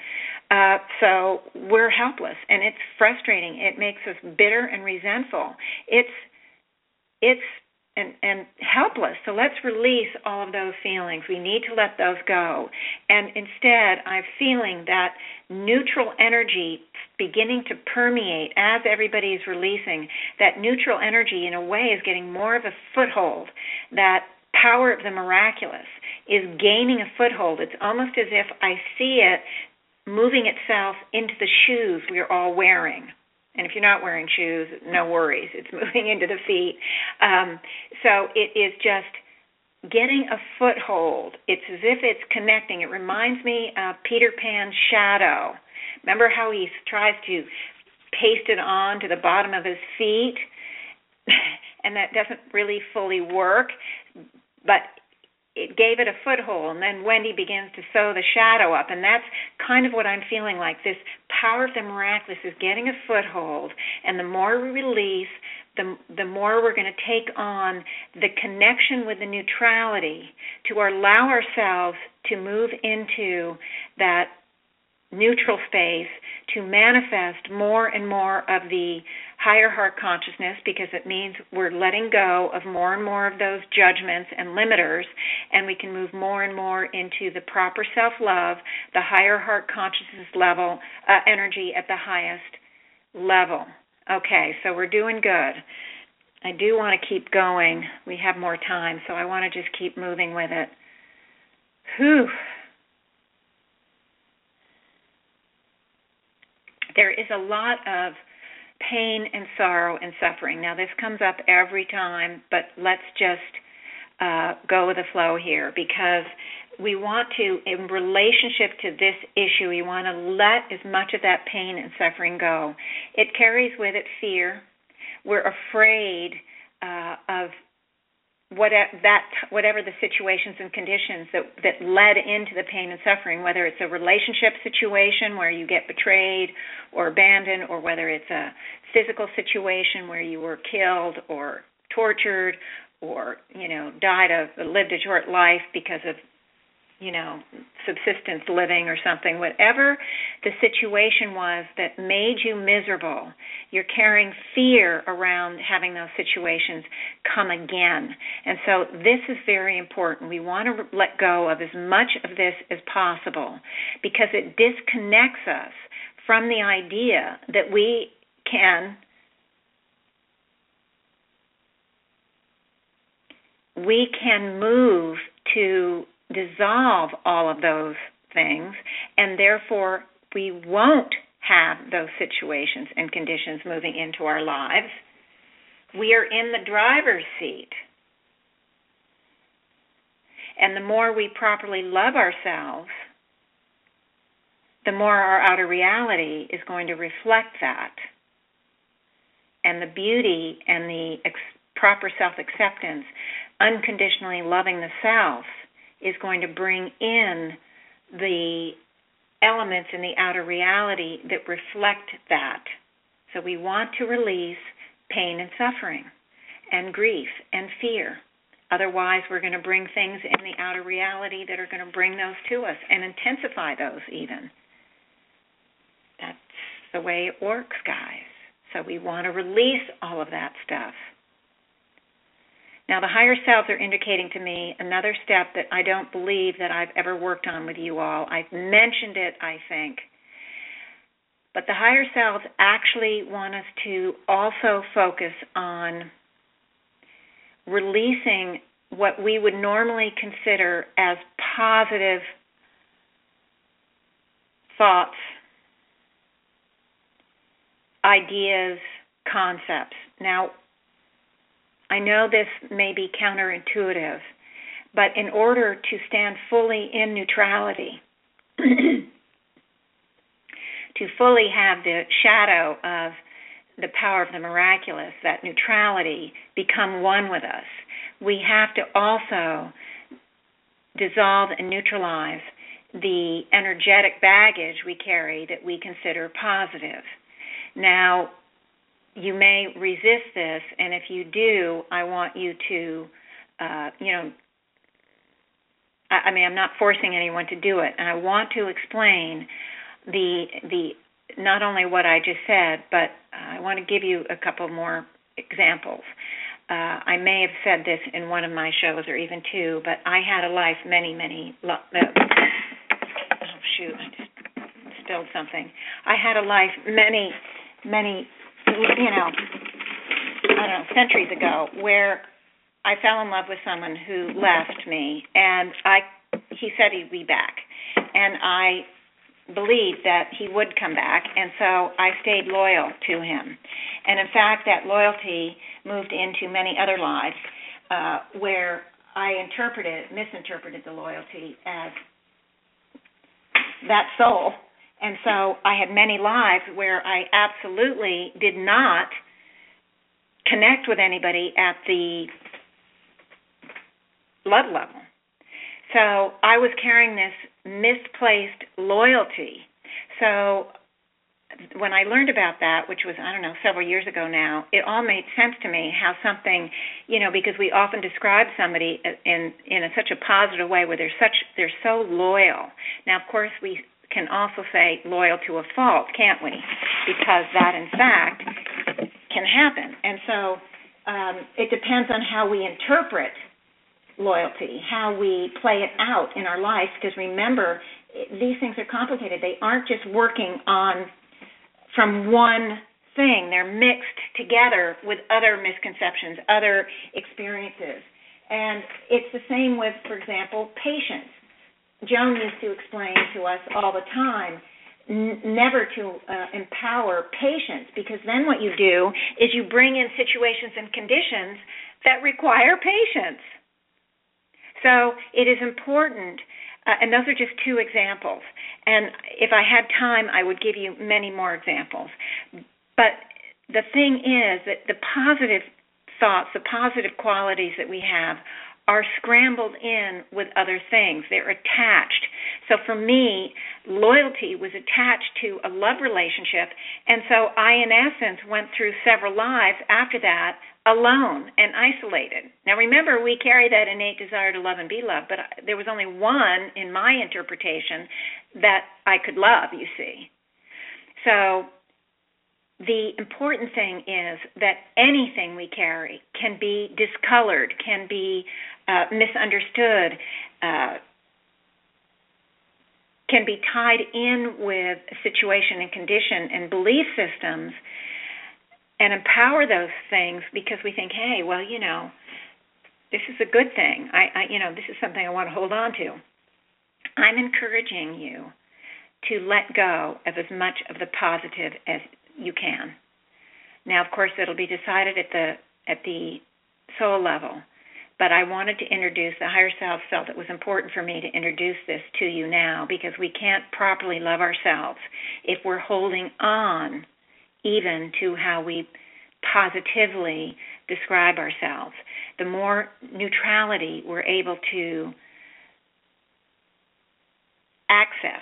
uh, so we're helpless, and it's frustrating. It makes us bitter and resentful. It's it's and and helpless. So let's release all of those feelings. We need to let those go. And instead, I'm feeling that neutral energy beginning to permeate as everybody is releasing. That neutral energy, in a way, is getting more of a foothold. That power of the miraculous is gaining a foothold. It's almost as if I see it moving itself into the shoes we are all wearing. And if you're not wearing shoes, no worries. It's <laughs> moving into the feet. Um, so it is just getting a foothold. It's as if it's connecting. It reminds me of Peter Pan's shadow. Remember how he tries to paste it on to the bottom of his feet? <laughs> and that doesn't really fully work. But it gave it a foothold and then wendy begins to sew the shadow up and that's kind of what i'm feeling like this power of the miraculous is getting a foothold and the more we release the the more we're going to take on the connection with the neutrality to allow ourselves to move into that neutral space to manifest more and more of the higher heart consciousness because it means we're letting go of more and more of those judgments and limiters and we can move more and more into the proper self-love the higher heart consciousness level uh, energy at the highest level okay so we're doing good. I do want to keep going. We have more time so i want to just keep moving with it. Whew. There is a lot of pain and sorrow and suffering. Now, this comes up every time, but let's just uh, go with the flow here because we want to, in relationship to this issue, we want to let as much of that pain and suffering go. It carries with it fear. We're afraid uh, of whatever that whatever the situations and conditions that that led into the pain and suffering whether it's a relationship situation where you get betrayed or abandoned or whether it's a physical situation where you were killed or tortured or you know died of lived a short life because of you know, subsistence living or something, whatever the situation was that made you miserable, you're carrying fear around having those situations come again. And so this is very important. We want to let go of as much of this as possible because it disconnects us from the idea that we can we can move to dissolve all of those things, and therefore we won't have those situations and conditions moving into our lives. We are in the driver's seat. And the more we properly love ourselves, the more our outer reality is going to reflect that. And the beauty and the ex- proper self acceptance, unconditionally loving the self, is going to bring in the elements in the outer reality that reflect that. So we want to release pain and suffering and grief and fear. Otherwise, we're going to bring things in the outer reality that are going to bring those to us and intensify those even. That's the way it works, guys. So we want to release all of that stuff. Now, the higher selves are indicating to me another step that I don't believe that I've ever worked on with you all. I've mentioned it, I think. But the higher selves actually want us to also focus on releasing what we would normally consider as positive thoughts, ideas, concepts. Now, I know this may be counterintuitive, but in order to stand fully in neutrality, <clears throat> to fully have the shadow of the power of the miraculous, that neutrality, become one with us, we have to also dissolve and neutralize the energetic baggage we carry that we consider positive. Now, you may resist this, and if you do, I want you to, uh, you know, I, I mean, I'm not forcing anyone to do it, and I want to explain the the not only what I just said, but I want to give you a couple more examples. Uh, I may have said this in one of my shows or even two, but I had a life many, many. Lo- uh, oh shoot! I just spilled something. I had a life many, many you know, I don't know, centuries ago, where I fell in love with someone who left me, and I he said he'd be back, and I believed that he would come back, and so I stayed loyal to him. And in fact, that loyalty moved into many other lives uh, where I interpreted, misinterpreted the loyalty as that soul and so I had many lives where I absolutely did not connect with anybody at the blood level. So I was carrying this misplaced loyalty. So when I learned about that, which was I don't know several years ago now, it all made sense to me how something, you know, because we often describe somebody in in a, such a positive way where they're such they're so loyal. Now, of course, we can also say loyal to a fault, can't we? Because that, in fact, can happen. And so um, it depends on how we interpret loyalty, how we play it out in our life. Because remember, these things are complicated. They aren't just working on from one thing. They're mixed together with other misconceptions, other experiences. And it's the same with, for example, patience Joan used to explain to us all the time n- never to uh, empower patience because then what you do is you bring in situations and conditions that require patience. So it is important, uh, and those are just two examples. And if I had time, I would give you many more examples. But the thing is that the positive thoughts, the positive qualities that we have are scrambled in with other things. They're attached. So for me, loyalty was attached to a love relationship. And so I, in essence, went through several lives after that alone and isolated. Now remember, we carry that innate desire to love and be loved, but there was only one in my interpretation that I could love, you see. So the important thing is that anything we carry can be discolored, can be uh, misunderstood, uh, can be tied in with situation and condition and belief systems and empower those things because we think, hey, well, you know, this is a good thing. I, I you know, this is something I want to hold on to. I'm encouraging you to let go of as much of the positive as you can. Now, of course, it'll be decided at the at the soul level, but I wanted to introduce the higher self felt it was important for me to introduce this to you now because we can't properly love ourselves if we're holding on even to how we positively describe ourselves. The more neutrality we're able to access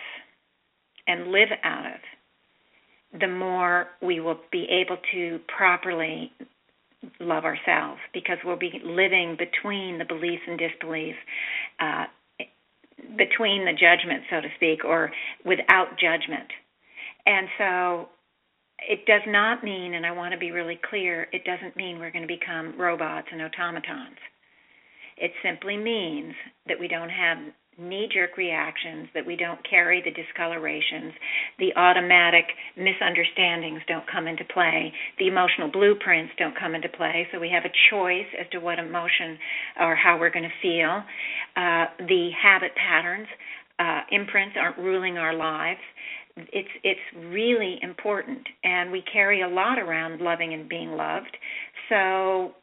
and live out of, the more we will be able to properly love ourselves because we'll be living between the beliefs and disbeliefs, uh, between the judgment, so to speak, or without judgment. And so it does not mean, and I want to be really clear, it doesn't mean we're going to become robots and automatons. It simply means that we don't have knee jerk reactions, that we don't carry the discolorations, the automatic misunderstandings don't come into play, the emotional blueprints don't come into play, so we have a choice as to what emotion or how we're going to feel. Uh, the habit patterns, uh, imprints aren't ruling our lives. It's it's really important and we carry a lot around loving and being loved. So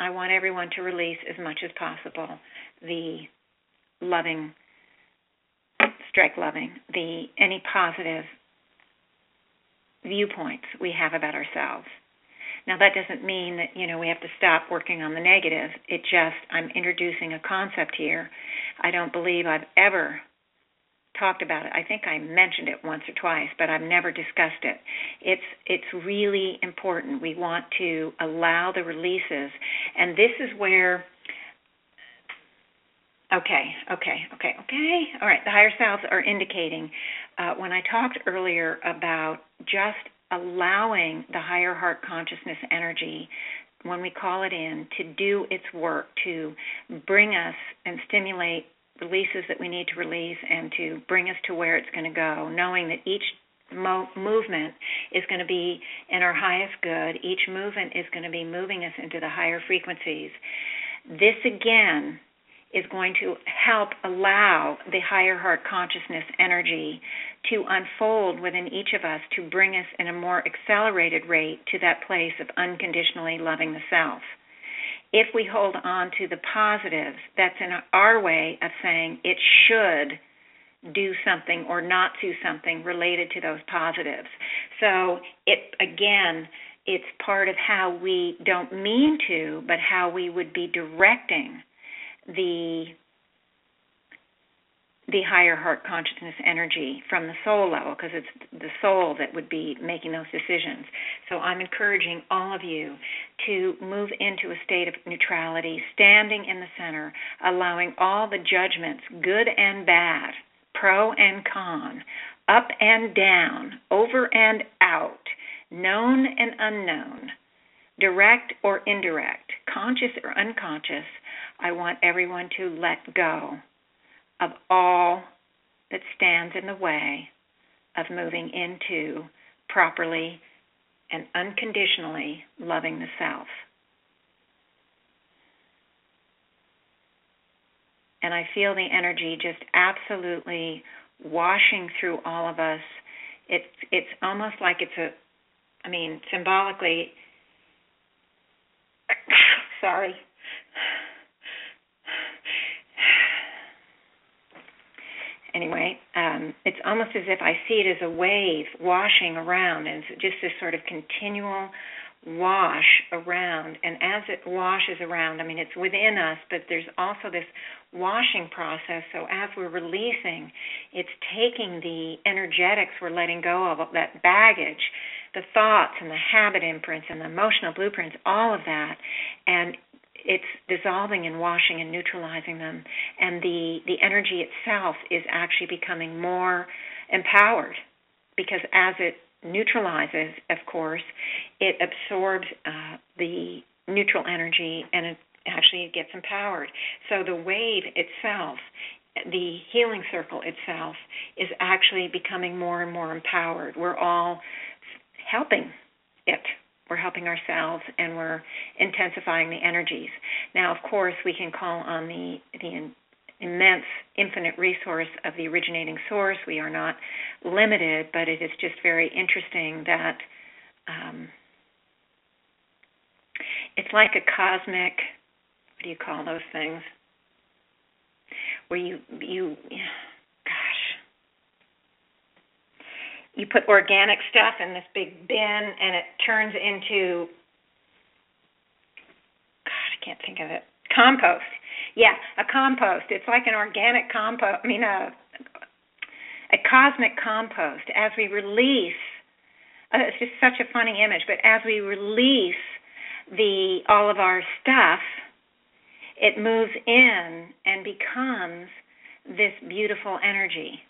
i want everyone to release as much as possible the loving strike loving the any positive viewpoints we have about ourselves now that doesn't mean that you know we have to stop working on the negative it just i'm introducing a concept here i don't believe i've ever talked about it. I think I mentioned it once or twice, but I've never discussed it. It's it's really important. We want to allow the releases, and this is where. Okay, okay, okay, okay. All right. The higher selves are indicating uh, when I talked earlier about just allowing the higher heart consciousness energy when we call it in to do its work to bring us and stimulate releases that we need to release and to bring us to where it's going to go, knowing that each mo- movement is going to be in our highest good. Each movement is going to be moving us into the higher frequencies. This again is going to help allow the higher heart consciousness energy to unfold within each of us to bring us in a more accelerated rate to that place of unconditionally loving the self if we hold on to the positives, that's in our way of saying it should do something or not do something related to those positives. So it again, it's part of how we don't mean to, but how we would be directing the the higher heart consciousness energy from the soul level because it's the soul that would be making those decisions. So I'm encouraging all of you to move into a state of neutrality, standing in the center, allowing all the judgments, good and bad, pro and con, up and down, over and out, known and unknown, direct or indirect, conscious or unconscious. I want everyone to let go of all that stands in the way of moving into properly and unconditionally loving the self. And I feel the energy just absolutely washing through all of us. It's it's almost like it's a I mean, symbolically <coughs> sorry. Anyway, um, it's almost as if I see it as a wave washing around, and it's just this sort of continual wash around. And as it washes around i mean it's within us but there's also this washing process. So as we're releasing it's taking the energetics we're letting go of that baggage the thoughts and the habit imprints and the emotional blueprints all of that and it's dissolving and washing and neutralizing them and the the energy itself is actually becoming more empowered because as it neutralizes, of course, it absorbs uh, the neutral energy and it actually gets empowered. So the wave itself, the healing circle itself, is actually becoming more and more empowered. We're all helping it. We're helping ourselves and we're intensifying the energies. Now, of course, we can call on the the immense, infinite resource of the originating source. We are not limited, but it is just very interesting that um, it's like a cosmic. What do you call those things? Where you you, gosh, you put organic stuff in this big bin, and it turns into. God, I can't think of it. Compost yeah, a compost. It's like an organic compost. I mean, a a cosmic compost. As we release, uh, it's just such a funny image. But as we release the all of our stuff, it moves in and becomes this beautiful energy.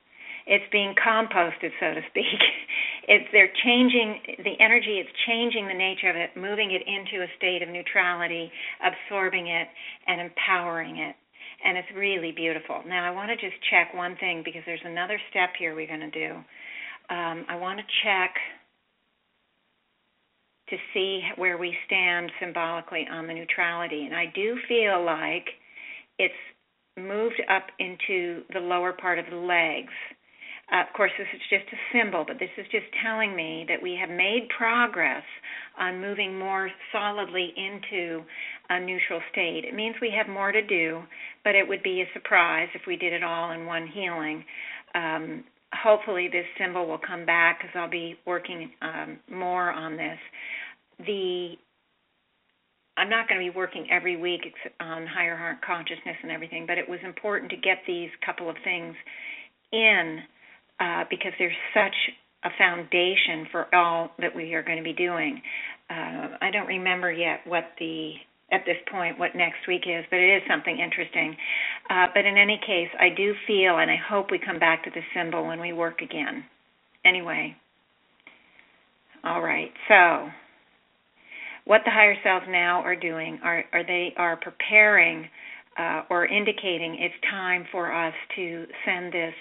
It's being composted, so to speak. <laughs> it's they're changing the energy it's changing the nature of it moving it into a state of neutrality absorbing it and empowering it. And it's really beautiful. Now i want to just check one thing because there's another step here we're going to do. Um, i want to check to see where we stand symbolically on the neutrality. And i do feel like it's moved up into the lower part of the legs uh, of course, this is just a symbol, but this is just telling me that we have made progress on moving more solidly into a neutral state. It means we have more to do, but it would be a surprise if we did it all in one healing. Um, hopefully, this symbol will come back because I'll be working um, more on this. The I'm not going to be working every week on higher heart consciousness and everything, but it was important to get these couple of things in uh, because there's such a foundation for all that we are going to be doing. Uh, I don't remember yet what the at this point what next week is, but it is something interesting. Uh, but in any case, I do feel, and I hope we come back to the symbol when we work again. Anyway, all right. So, what the higher selves now are doing are, are they are preparing uh, or indicating it's time for us to send this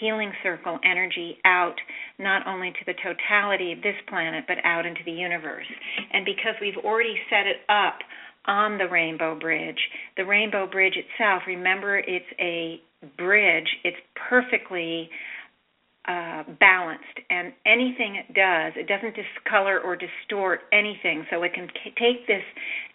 healing circle energy out not only to the totality of this planet but out into the universe. And because we've already set it up on the Rainbow Bridge, the Rainbow Bridge itself, remember it's a bridge, it's perfectly uh, balanced, and anything it does, it doesn't discolor or distort anything. So it can c- take this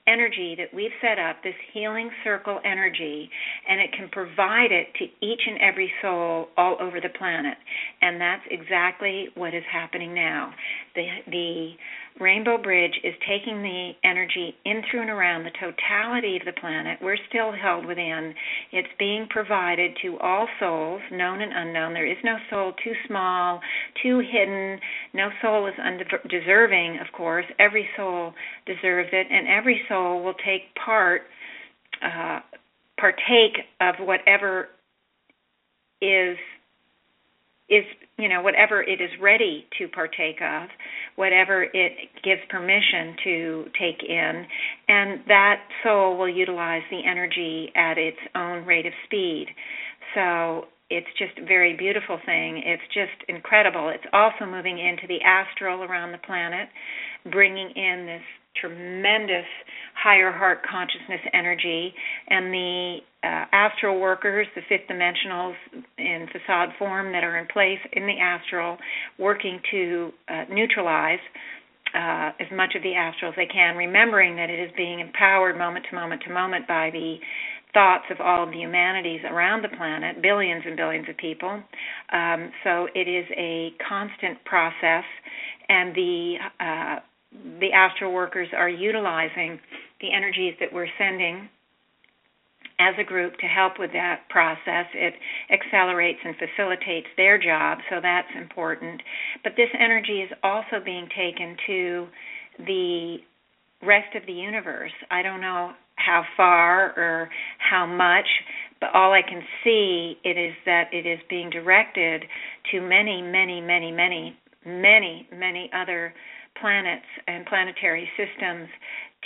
energy that we've set up, this healing circle energy, and it can provide it to each and every soul all over the planet. And that's exactly what is happening now. The the Rainbow Bridge is taking the energy in through and around the totality of the planet. We're still held within. It's being provided to all souls, known and unknown. There is no soul too small, too hidden. No soul is undeserving, of course. Every soul deserves it, and every soul will take part, uh, partake of whatever is is you know whatever it is ready to partake of whatever it gives permission to take in and that soul will utilize the energy at its own rate of speed. So it's just a very beautiful thing. It's just incredible. It's also moving into the astral around the planet bringing in this tremendous higher heart consciousness energy and the uh, astral workers, the fifth dimensionals in facade form that are in place in the astral, working to uh, neutralize uh, as much of the astral as they can, remembering that it is being empowered moment to moment to moment by the thoughts of all of the humanities around the planet, billions and billions of people. Um, so it is a constant process, and the uh, the astral workers are utilizing the energies that we're sending as a group to help with that process. It accelerates and facilitates their job, so that's important. But this energy is also being taken to the rest of the universe. I don't know how far or how much, but all I can see it is that it is being directed to many, many, many, many, many, many other planets and planetary systems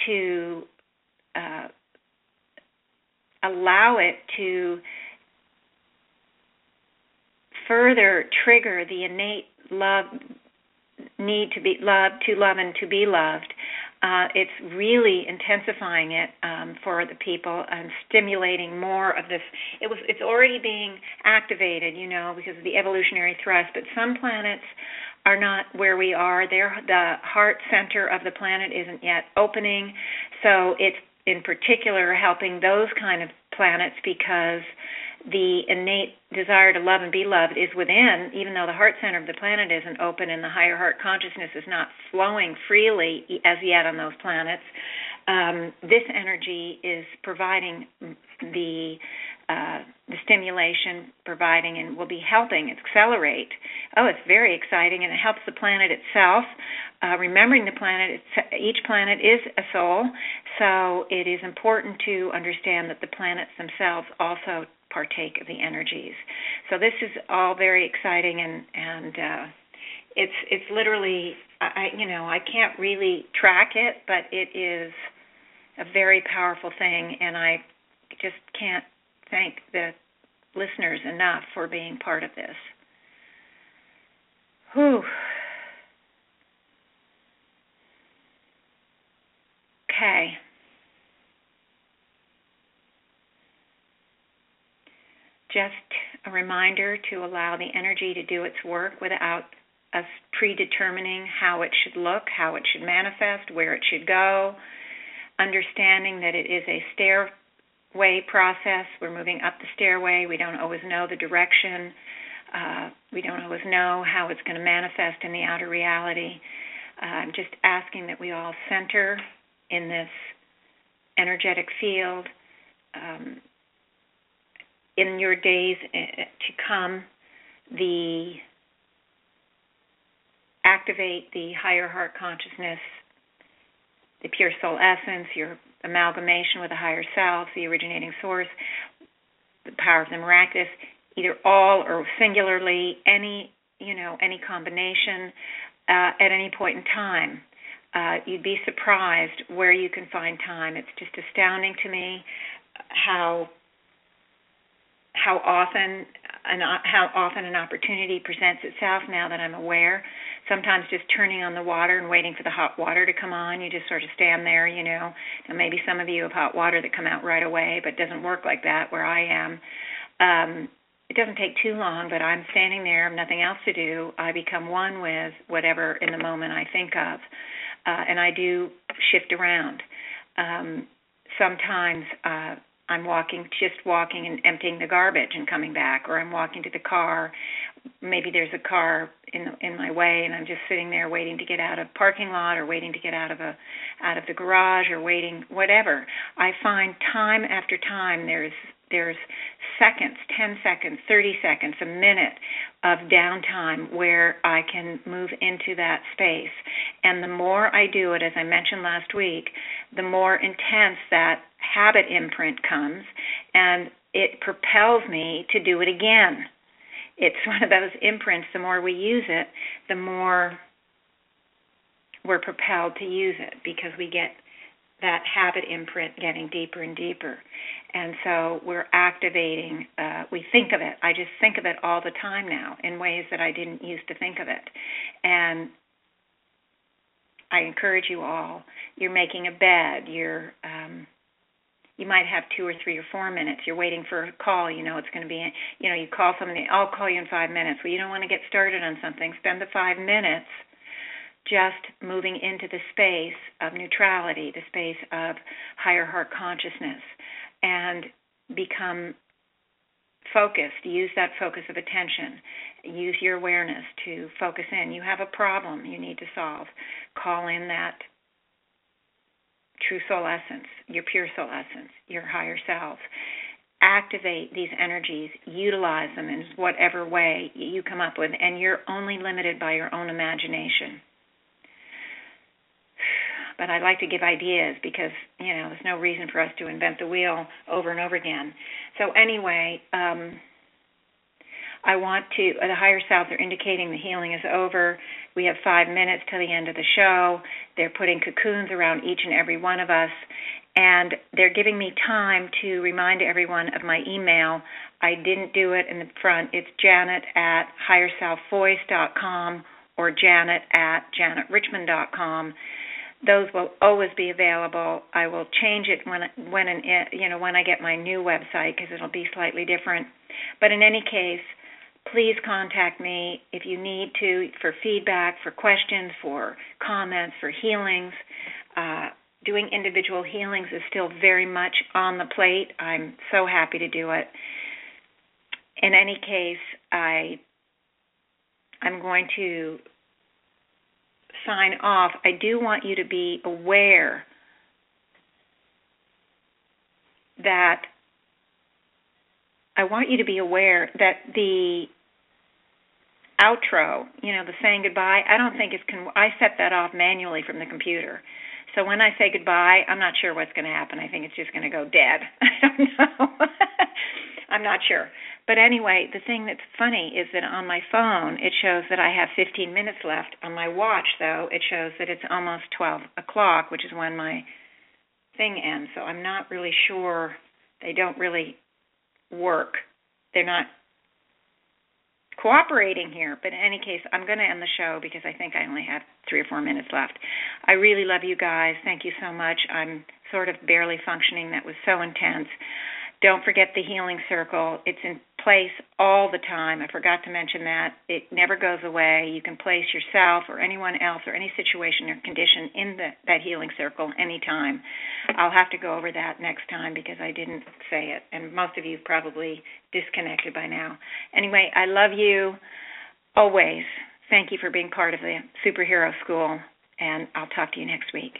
to uh, allow it to further trigger the innate love need to be loved, to love and to be loved. Uh, it's really intensifying it um, for the people and stimulating more of this. It was it's already being activated, you know, because of the evolutionary thrust. But some planets are not where we are. The heart center of the planet isn't yet opening, so it's in particular helping those kind of planets because the innate desire to love and be loved is within, even though the heart center of the planet isn't open and the higher heart consciousness is not flowing freely as yet on those planets. Um, this energy is providing the uh, the stimulation, providing and will be helping accelerate. Oh, it's very exciting, and it helps the planet itself. Uh, remembering the planet, each planet is a soul, so it is important to understand that the planets themselves also partake of the energies. So this is all very exciting, and and uh, it's it's literally I you know I can't really track it, but it is a very powerful thing, and I just can't thank the listeners enough for being part of this. Whew. Okay. Just a reminder to allow the energy to do its work without us predetermining how it should look, how it should manifest, where it should go, understanding that it is a stairway process. We're moving up the stairway. We don't always know the direction. Uh, we don't always know how it's going to manifest in the outer reality. Uh, I'm just asking that we all center in this energetic field. Um, in your days uh, to come, the activate the higher heart consciousness the pure soul essence, your amalgamation with the higher self, the originating source, the power of the miraculous, either all or singularly, any you know, any combination uh, at any point in time. Uh, you'd be surprised where you can find time. It's just astounding to me how how often an, how often an opportunity presents itself now that I'm aware sometimes just turning on the water and waiting for the hot water to come on. You just sort of stand there, you know. And maybe some of you have hot water that come out right away, but it doesn't work like that where I am. Um, it doesn't take too long, but I'm standing there, I have nothing else to do. I become one with whatever in the moment I think of, uh, and I do shift around. Um, sometimes uh, I'm walking, just walking and emptying the garbage and coming back, or I'm walking to the car maybe there's a car in in my way and I'm just sitting there waiting to get out of parking lot or waiting to get out of a out of the garage or waiting whatever. I find time after time there's there's seconds, 10 seconds, 30 seconds, a minute of downtime where I can move into that space. And the more I do it, as I mentioned last week, the more intense that habit imprint comes and it propels me to do it again it's <laughs> one of those imprints. The more we use it, the more we're propelled to use it because we get that habit imprint getting deeper and deeper. And so we're activating, uh, we think of it. I just think of it all the time now in ways that I didn't used to think of it. And I encourage you all, you're making a bed, you're um, you might have two or three or four minutes. You're waiting for a call. You know it's going to be, you know, you call somebody. I'll call you in five minutes. Well, you don't want to get started on something. Spend the five minutes just moving into the space of neutrality, the space of higher heart consciousness, and become focused. Use that focus of attention. Use your awareness to focus in. You have a problem you need to solve. Call in that true soul essence, your pure soul essence, your higher self. Activate these energies, utilize them in whatever way you come up with, and you're only limited by your own imagination but I like to give ideas because you know there's no reason for us to invent the wheel over and over again. So anyway, um, I want to. The higher selves are indicating the healing is over. We have five minutes till the end of the show. They're putting cocoons around each and every one of us, and they're giving me time to remind everyone of my email. I didn't do it in the front. It's Janet at higherselfvoice.com or Janet at janetrichmond.com those will always be available. I will change it when when an, you know when I get my new website because it'll be slightly different. But in any case, please contact me if you need to for feedback, for questions, for comments, for healings. Uh, doing individual healings is still very much on the plate. I'm so happy to do it. In any case, I I'm going to sign off, I do want you to be aware that I want you to be aware that the outro, you know, the saying goodbye, I don't think it's con- I set that off manually from the computer. So when I say goodbye, I'm not sure what's going to happen. I think it's just going to go dead. <laughs> I don't know. <laughs> I'm not sure. But anyway, the thing that's funny is that on my phone it shows that I have 15 minutes left. On my watch, though, it shows that it's almost 12 o'clock, which is when my thing ends. So I'm not really sure. They don't really work. They're not cooperating here. But in any case, I'm going to end the show because I think I only have three or four minutes left. I really love you guys. Thank you so much. I'm sort of barely functioning. That was so intense. Don't forget the healing circle. It's in place all the time. I forgot to mention that. It never goes away. You can place yourself or anyone else or any situation or condition in the, that healing circle anytime. I'll have to go over that next time because I didn't say it, and most of you probably disconnected by now. Anyway, I love you always. Thank you for being part of the superhero school, and I'll talk to you next week.